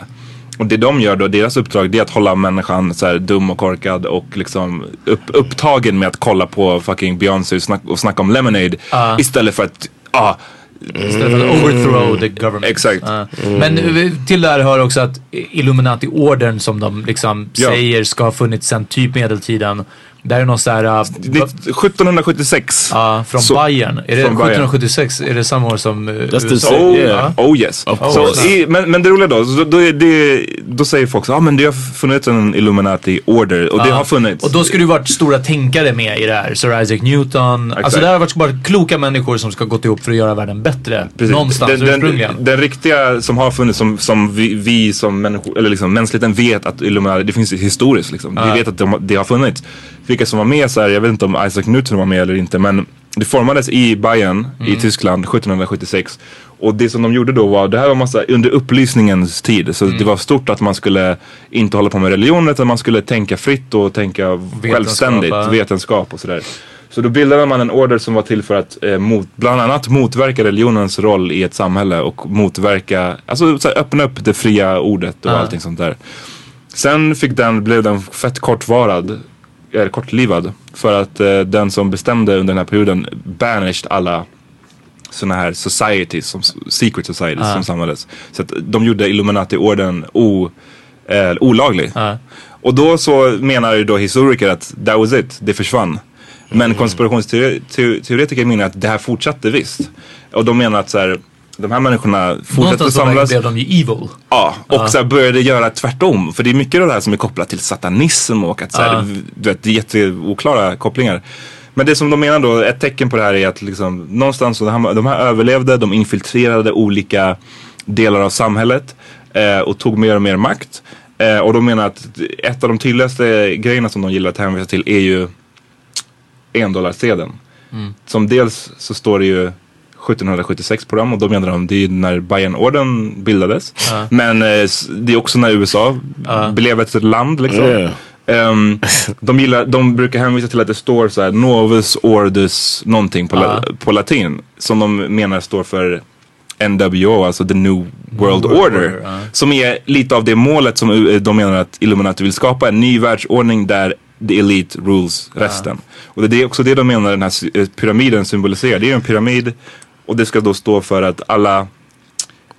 Och det de gör då, deras uppdrag det är att hålla människan så här dum och korkad och liksom upp, upptagen med att kolla på fucking Beyoncé och, snack, och snacka om Lemonade Ja. istället för att, ah, Istället för att overthrow the government. Exakt. Ja. Men eh, till det här hör också att Illuminati-orden som de liksom Ja. säger ska ha funnits sedan typ medeltiden. Det här är någon så här... uh, Nitt- 1776. Ja, från Så- Bayern. Är det från Bayern. 1776? Är det samma år som uh, That's USA? Oh, Yeah. oh yes. Så course. i, men, men det roliga då, så då, är det, då säger folk så ah, men det har funnits en Illuminati order och det Ja. har funnits. Och då skulle det varit stora tänkare med i det här. Sir Isaac Newton. Alltså Exakt. det här har varit bara kloka människor som ska gått ihop för att göra världen bättre. Precis. Någonstans den, den, ursprungligen. den riktiga som har funnits som, som vi, vi som människor, eller liksom mänskligheten vet att Illuminati, det finns historiskt liksom. Vi vet att de, det har funnits. Vilka som var med så här, jag vet inte om Isaac Newton var med eller inte men det formades i Bayern i Tyskland 1776. Och det som de gjorde då var, det här var massa under upplysningens tid. Så det var stort att man skulle inte hålla på med religion utan man skulle tänka fritt och tänka självständigt, ja. vetenskap och sådär. Så då bildade man en order som var till för att eh, mot, bland annat motverka religionens roll i ett samhälle och motverka, alltså så här, öppna upp det fria ordet och Ja. allting sånt där. Sen fick den, blev den fett kortvarad, eller kortlivad. För att eh, den som bestämde under den här perioden banished alla sådana här societies, som, secret societies Ja. som samlades. Så att de gjorde Illuminati-orden eh, olaglig. Ja. Och då så menar ju då historiker att that was it, det försvann. Men konspirationsteoretiker menar att det här fortsatte visst. Och de menar att så här, de här människorna fortsätter samlas. blev de ju evil. Ja, och så här började göra tvärtom. För det är mycket av det här som är kopplat till satanism och att så här, Ja. du vet, det är jätteoklara kopplingar. Men det som de menar då, ett tecken på det här är att liksom, någonstans så de här, de här överlevde, de infiltrerade olika delar av samhället eh, och tog mer och mer makt. Eh, och de menar att ett av de tydligaste grejerna som de gillar att hänvisa till är ju endollarsedeln. Mm. Som dels så står det ju 1776 på dem och då menar de det är när Bayernorden bildades. Ja. Men eh, det är också när USA Ja. blev ett land liksom. Yeah. Ehm, de, gillar, de brukar hänvisa till att det står så här Novus Ordus någonting på, la, Ja. på latin. Som de menar står för NWO, alltså the New World World Order. Order, ja. Som är lite av det målet som eh, de menar att Illuminati vill skapa. En ny världsordning där the elite rules resten. Och det är också det de menar den här eh, pyramiden symboliserar. Det är en pyramid och det ska då stå för att alla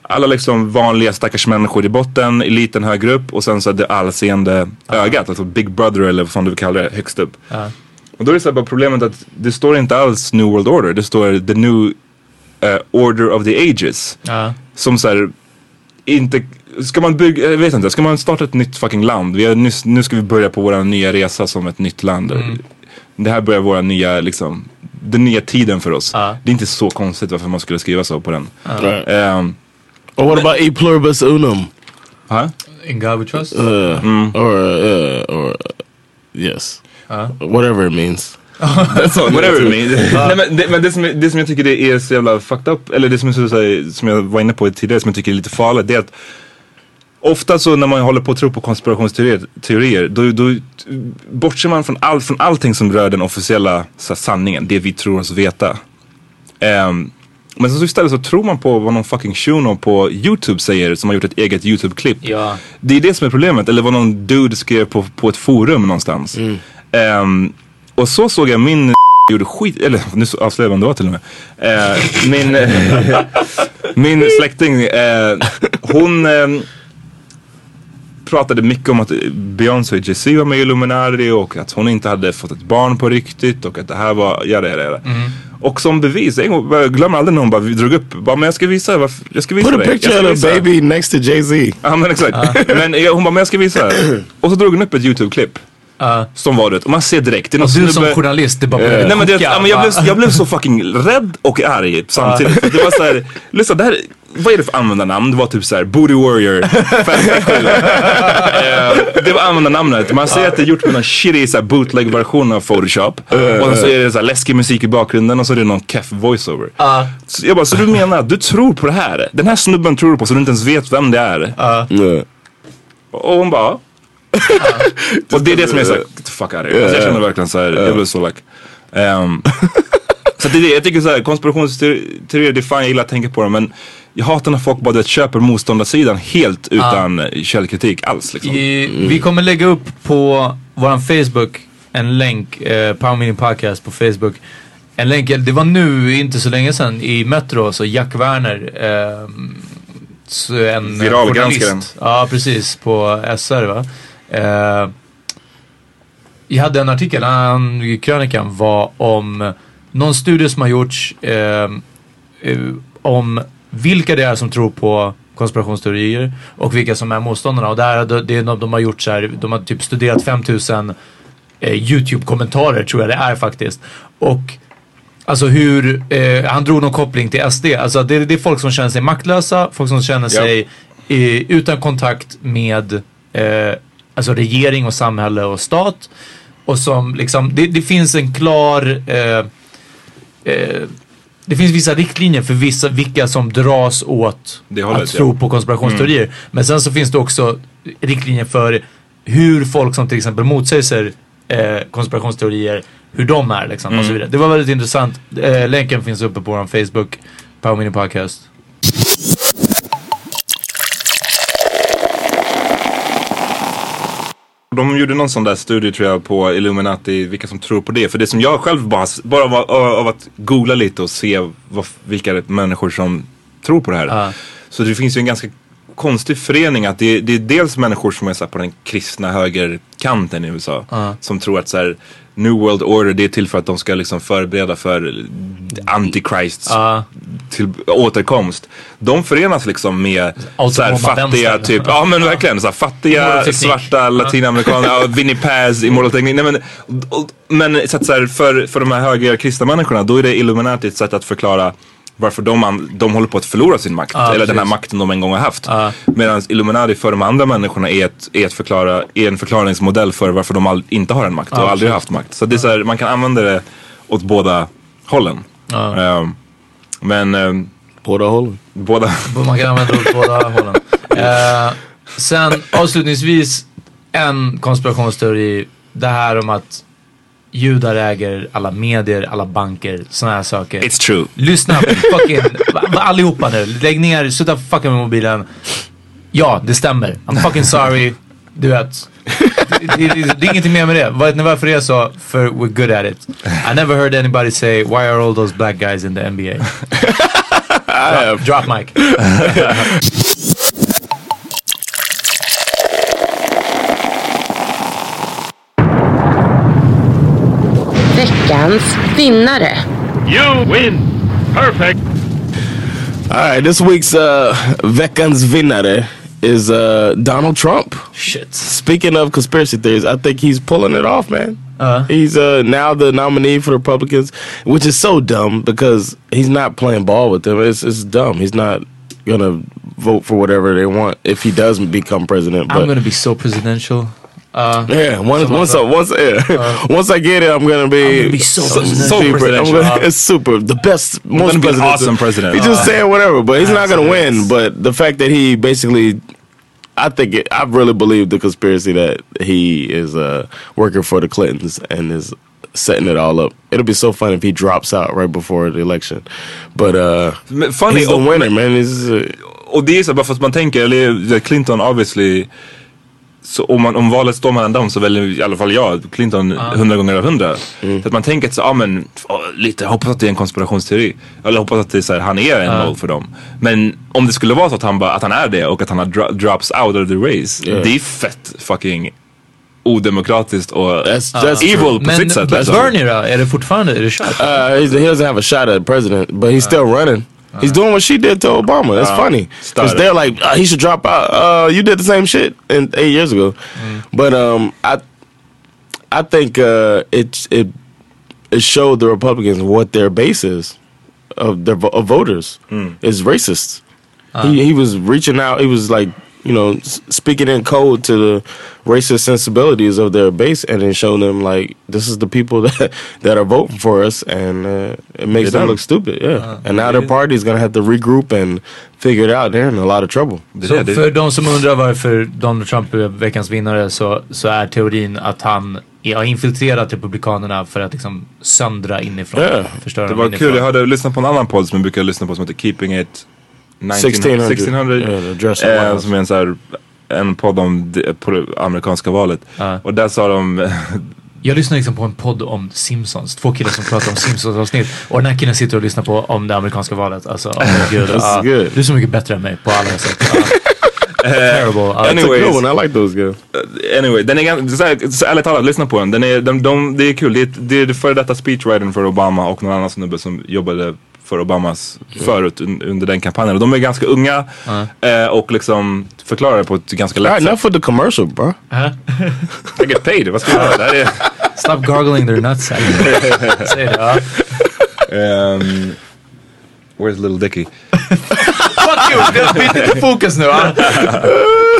alla liksom vanliga stackars människor i botten, eliten högre upp och sen så det allseende ögat, alltså Big Brother eller vad du vill kalla det, högst upp. Ja. Och då är det så bara problemet att det står inte alls New World Order, det står The New eh, Order of the Ages. Ja. Som så här, inte, ska man bygga, jag vet inte, ska man starta ett nytt fucking land? Vi har nyss, nu ska vi börja på vår nya resa som ett nytt land. Mm. Det här börjar våra nya, liksom, den nya tiden för oss. Det är inte så konstigt varför man skulle skriva så på den. Right. Ehm, Or what about e pluribus unum? Huh? In God we trust? Uh, Or, uh, or uh, yes. Whatever it means. Whatever it means. Nej, men det, men det, som, det som jag tycker det är så jävla fucked up, eller det som, så, så som jag var inne på tidigare, som jag tycker är lite farligt, det är att Ofta så när man håller på att tro på konspirationsteorier, teorier, då, då bortser man från, all, från allting som rör den officiella här, sanningen, det vi tror oss veta. Ehm, men så istället så tror man på vad någon fucking shuno på YouTube säger som har gjort ett eget YouTube-klipp. Ja. Det är det som är problemet, eller vad någon dude skrev på, på ett forum någonstans. Ehm, och så såg jag min gjorde skit, eller nu avslöjar vem det var till och med. Eh, min, min släkting, eh, hon eh, pratade mycket om att Beyoncé och Jay-Z var med i Illuminati och att hon inte hade fått ett barn på riktigt och att det här var, jada jada jada. Och som bevis, en gång, jag glömmer aldrig när hon bara drog upp, bara, men jag ska visa, varför- jag ska visa Put a dig. Jag picture ska of visa." baby next to Jay-Z. Ja men exakt. Men jag, hon bara, men jag ska visa. Och så drog hon upp ett YouTube-klipp. Som var det, och man ser direkt. Det är Och du som journalist, det bara Eh, börjar Nej men det, koka, ja, men jag, blev, jag blev så fucking rädd och arg samtidigt. För det var såhär, lyssna det här, vad är det för användarnamn? Det var typ såhär Booty Warrior 57. Eh, det var användarnamnet. Man ser att det är gjort med någon shitty såhär, bootleg-version av Photoshop. och så är det såhär läskig musik i bakgrunden och så är det någon keff voiceover. Så jag bara, så du menar att du tror på det här? Den här snubben tror du på så du inte ens vet vem det är? Och hon bara. Och det är det som är såhär, get the fuck out of here. Alltså jag känner verkligen såhär, jag blev så like. ehm, så det är det, jag tycker såhär konspirationsteorier, det är fan jag gillar att tänka på dem men jag hatar när folk bara köper motståndarsidan helt utan eh, källkritik alls liksom. I, Vi kommer lägga upp på våran Facebook en länk, eh, Power Meeting Podcast på Facebook. En länk, det var nu, inte så länge sedan, i Metro så Jack Werner, eh, en Viralgranskaren. Ja, precis, på SR va. Eh, jag hade en artikel, han, krönikan var om någon studie som har gjorts eh, eh, om vilka det är som tror på konspirationsteorier och vilka som är motståndarna. Och där, det, det, är de, har gjort så här, de har typ studerat 5000 eh, YouTube-kommentarer tror jag det är faktiskt. Och Alltså hur, eh, han drog någon koppling till SD. Alltså det, det är folk som känner sig maktlösa, folk som känner sig eh, utan kontakt med eh, alltså regering och samhälle och stat. Och som liksom, det, det finns en klar eh, eh, det finns vissa riktlinjer för vissa, vilka som dras åt hållet, att tro ja. på konspirationsteorier. Men sen så finns det också riktlinjer för hur folk som till exempel motsäger eh, konspirationsteorier, hur de är liksom och så Mm. vidare. Det var väldigt intressant. Eh, länken finns uppe på vår Facebook, Power Mini Podcast. De gjorde någon sån där studie tror jag på Illuminati, vilka som tror på det. För det som jag själv bara, bara var, av att googla lite och se vad, vilka människor som tror på det här. Så det finns ju en ganska konstig förening att det, det är dels människor som är så på den kristna högerkanten i USA. Ja. Som tror att så här, New World Order det är till för att de ska liksom förbereda för Antichrists till återkomst. De förenas liksom med så här, Autonoma fattiga, typ, ja men verkligen så här, fattiga svarta latinamerikaner, Vinnie Paz, Immortal Technique. Nej, men, och, men så att, så här, för, för de här höger kristna människorna då är det Illuminati ett sätt att förklara varför de, an, de håller på att förlora sin makt. Ja, eller den här precis. makten de en gång har haft. Medan Illuminati för de andra människorna är, ett, är, ett förklara, är en förklaringsmodell för varför de all, inte har en makt och aldrig har precis. haft makt. Så det är så här, man kan använda det åt båda hållen. Ehm, men... ehm, båda hållen? Båda. Man kan använda det åt båda hållen. Eh, sen avslutningsvis en konspirationsteori. Det här om att judar äger alla medier, alla banker, sådana här saker. It's true. Lyssna, fucking, allihopa nu. Lägg ner, sluta fucka med mobilen. Ja, det stämmer. I'm fucking sorry. Du vet. Det, det, det, det är ingenting mer med det. Vet ni varför det är så? För we're good at it. I never heard anybody say why are all those black guys in the NBA? drop, drop mic. Veckans vinnare. You win! Perfect! All right, this week's uh, veckans vinnare is uh, Donald Trump. Shit. Speaking of conspiracy theories, I think he's pulling it off, man. Uh. He's uh, now the nominee for the Republicans, which is so dumb because he's not playing ball with them. It's, it's dumb. He's not gonna vote for whatever they want if he doesn't become president. But I'm gonna be so presidential. Uh, yeah, once Some once I, once yeah, once I get it, I'm gonna be, I'm gonna be so presidential. So super- presidential. Gonna- it's super, the best, most gonna be an presidential. awesome president. He's just Uh, saying whatever, but he's not gonna win. But the fact that he basically, I think it, I really believe the conspiracy that he is uh, working for the Clintons and is setting it all up. It'll be so fun if he drops out right before the election. But uh, Men funny, he's the winner, man. He's, uh, Och det är så bara för att man tänker, eller Clinton obviously så om, man, om valet står mellan dem så väljer i alla fall jag Clinton hundra gånger av hundra. Mm. Så att man tänker att så, ja men åh, lite, jag hoppas att det är en konspirationsteori. Eller hoppas att det är så här, han är en Ja. mål för dem. Men om det skulle vara så att han, bara, att han är det och att han har dro drops out of the race. Yeah. Det är fett fucking odemokratiskt och That's- that's evil true. på Men sitt sätt. Bernie liksom. då? Är det fortfarande, är det kört? Uh, he doesn't have a shot at president, but he's still running. He's doing what she did to Obama. That's Uh, funny because they're like, uh, he should drop out. Uh, you did the same shit in eight years ago, but um, I, I think uh, it it it showed the Republicans what their base is of their of voters is racist. He he was reaching out. He was like you know s- speaking in code to the racist sensibilities of their base, and then showing them like this is the people that that are voting for us, and uh, it makes them look stupid. Yeah, and now their party's gonna have to regroup and figure it out. They're in a lot of trouble. Så det, det- för de som undrar varför Donald Trump är veckans vinnare så, så är teorin att han har infiltrerat Republikanerna för att liksom söndra inifrån. Ja. Förstöra Det var inifrån. kul, jag hörde lyssna på en annan podd som jag brukar lyssna på som heter Keeping It 1600. 1600 Yeah, the dress up eh, som är en, så här, en podd om det, på det amerikanska valet. Ja. Och där sa de, Jag lyssnar liksom på en podd om Simpsons. Två killar som pratar om Simpsons avsnitt. Och den här killen sitter och lyssnar på om det amerikanska valet. Alltså, oh my god. Good. Du är så mycket bättre än mig på alla sätt. Ah. Terrible. Ah. That's a Anyways. good one. I like those guys. anyway, den är ganska, så, ärligt talat, lyssna på den. den är, de, de, det är kul, det är, det är före detta speechwritern för Obama och någon annan snubbe som jobbade för Obamas förut un, under den kampanjen. Och de är ganska unga eh, och liksom förklarar det på ett ganska lätt right, sätt. enough with the commercial, bro. I get paid, vad ska jag göra? Det här är... Stop gargling their nuts. Säg det. Ja. Um, where's little Dicky? Fuck you! Det byt lite fokus nu.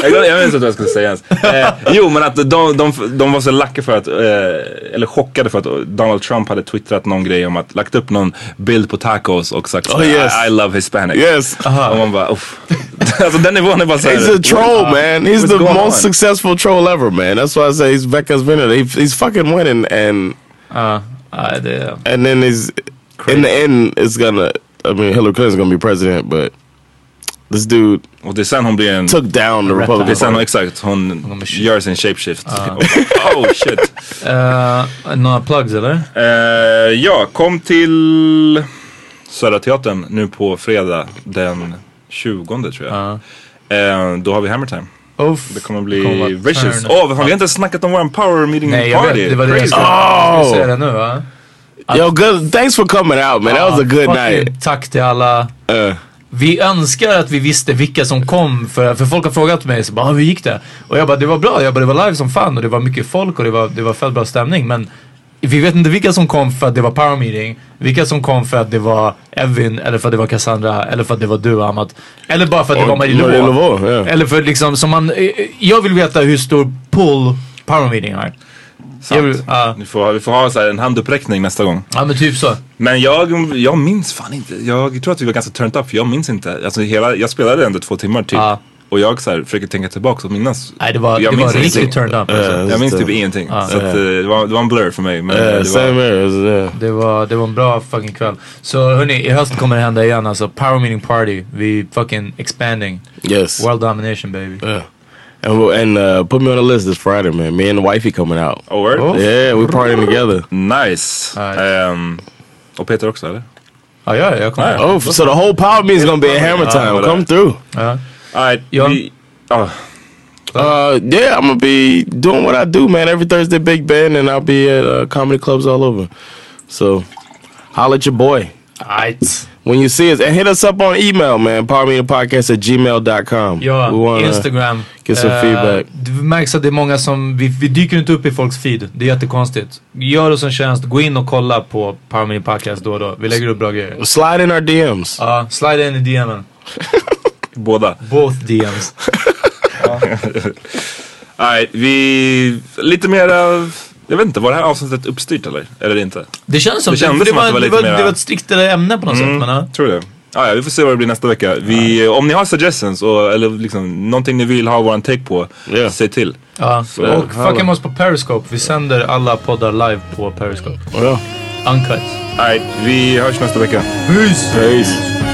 Jag, glömde- jag vet inte vad jag skulle säga ens. Eh, jo men att de, de, de var så lacka för att, eh, eller chockade för att Donald Trump hade twittrat någon grej om att lagt upp någon bild på tacos och sagt Oh, yes. I, I love Hispanics. Yes. Och man bara uff. alltså den nivån är bara såhär. He's a troll, man. He's the most on? successful troll ever, man. That's why I say he's Becca's winner. He, he's fucking winning, and ja, det... and then he's in the end, it's gonna. I mean, Hillary Clinton's gonna be president, but this dude Och det är sen hon blir en... took down the Det är Republican sen Party. exakt, hon gör sin shapeshift. oh shit. Uh, några plugs eller? Eh, ja, kom till Södra Teatern nu på fredag den 20 tror jag. Eh, då har vi Hammer Time. Uff. Det kommer bli kommer vicious. Åh, oh, vi har inte snackat om vår power meeting Nej, jag party. vet. Det var det jag skulle, Oh. säga det nu va? Yo, good. Thanks for coming out, man. That was a good Fucking night. Tack till alla. Vi önskar att vi visste vilka som kom för, för folk har frågat mig så bara, "Ah, hur gick det? Och jag bara, det var bra. Jag bara, det var live som fan och det var mycket folk och det var, det var fett bra stämning. Men vi vet inte vilka som kom för att det var power meeting, vilka som kom för att det var Evin, eller för att det var Cassandra, eller för att det var du Amat. Eller bara för att det var Marie Marie Laveau. Laveau, yeah. Eller för liksom, som man, eh, jag vill veta hur stor pull power meeting har. Jag vill, ja. Vi får, vi får ha så här en handuppräckning nästa gång. ja men typ så. Men jag, jag minns fan inte. Jag tror att vi var ganska turned up för jag minns inte. Alltså hela, jag spelade ändå två timmar typ. Ja. Och jag så här, försöker tänka tillbaka och minnas. Nej det var, jag det var minns riktigt ingenting. turned up. Alltså. Yeah. Jag minns typ det. ingenting. Ja. Så att, eh, det, var, det var en blur för mig. Men eh, det same var, yeah. Det var, det var en bra fucking kväll. Så hörni, i höst kommer det hända igen alltså. Power meeting party. Vi fucking expanding. Yes. World domination baby. Yeah. And and uh, put me on the list this Friday, man. Me and the wifey coming out. oh, word? Oh. Yeah, we're partying together. Nice. Alright. Ehm, och Peter också eller? Ja, ja, jag kommer. Ja. Oh, so the whole power meeting is gonna be a hammer time. Come through. Ja. Alright, Ja. vi... ah, Uh, yeah, I'm gonna be doing what I do, man. Every Thursday, Big Ben, and I'll be at uh, comedy clubs all over. So, holla at your boy. Right. When you see us, and hit us up on email, man. Podcast at gmail.com. Ja, Instagram. Get some Eh, feedback. Det märks att det är många som, vi, vi dyker inte upp i folks feed. Det är jättekonstigt. Gör oss en tjänst, gå in och kolla på Power Podcast då och då. Vi lägger upp bra grejer. Slide in our DMs. Ja, slide in i DMen. Båda. Both DMs. Nej, vi... Lite mera... Jag vet inte, var det här avsnittet uppstyrt eller? Eller inte? Det känns som Det kändes det, som att var, det var det, lite var, mera- det var ett striktare ämne på något Mm, sätt. Men, ja. Tror det. Ah, ja, vi får se vad det blir nästa vecka. Vi, Om ni har suggestions och, eller liksom, någonting ni vill ha våran take på, säg till. Ja. Så- och fucka med oss på Periscope. Vi sänder alla poddar live på Periscope. Ja. Uncut. Nej, vi hörs nästa vecka. Peace! Peace.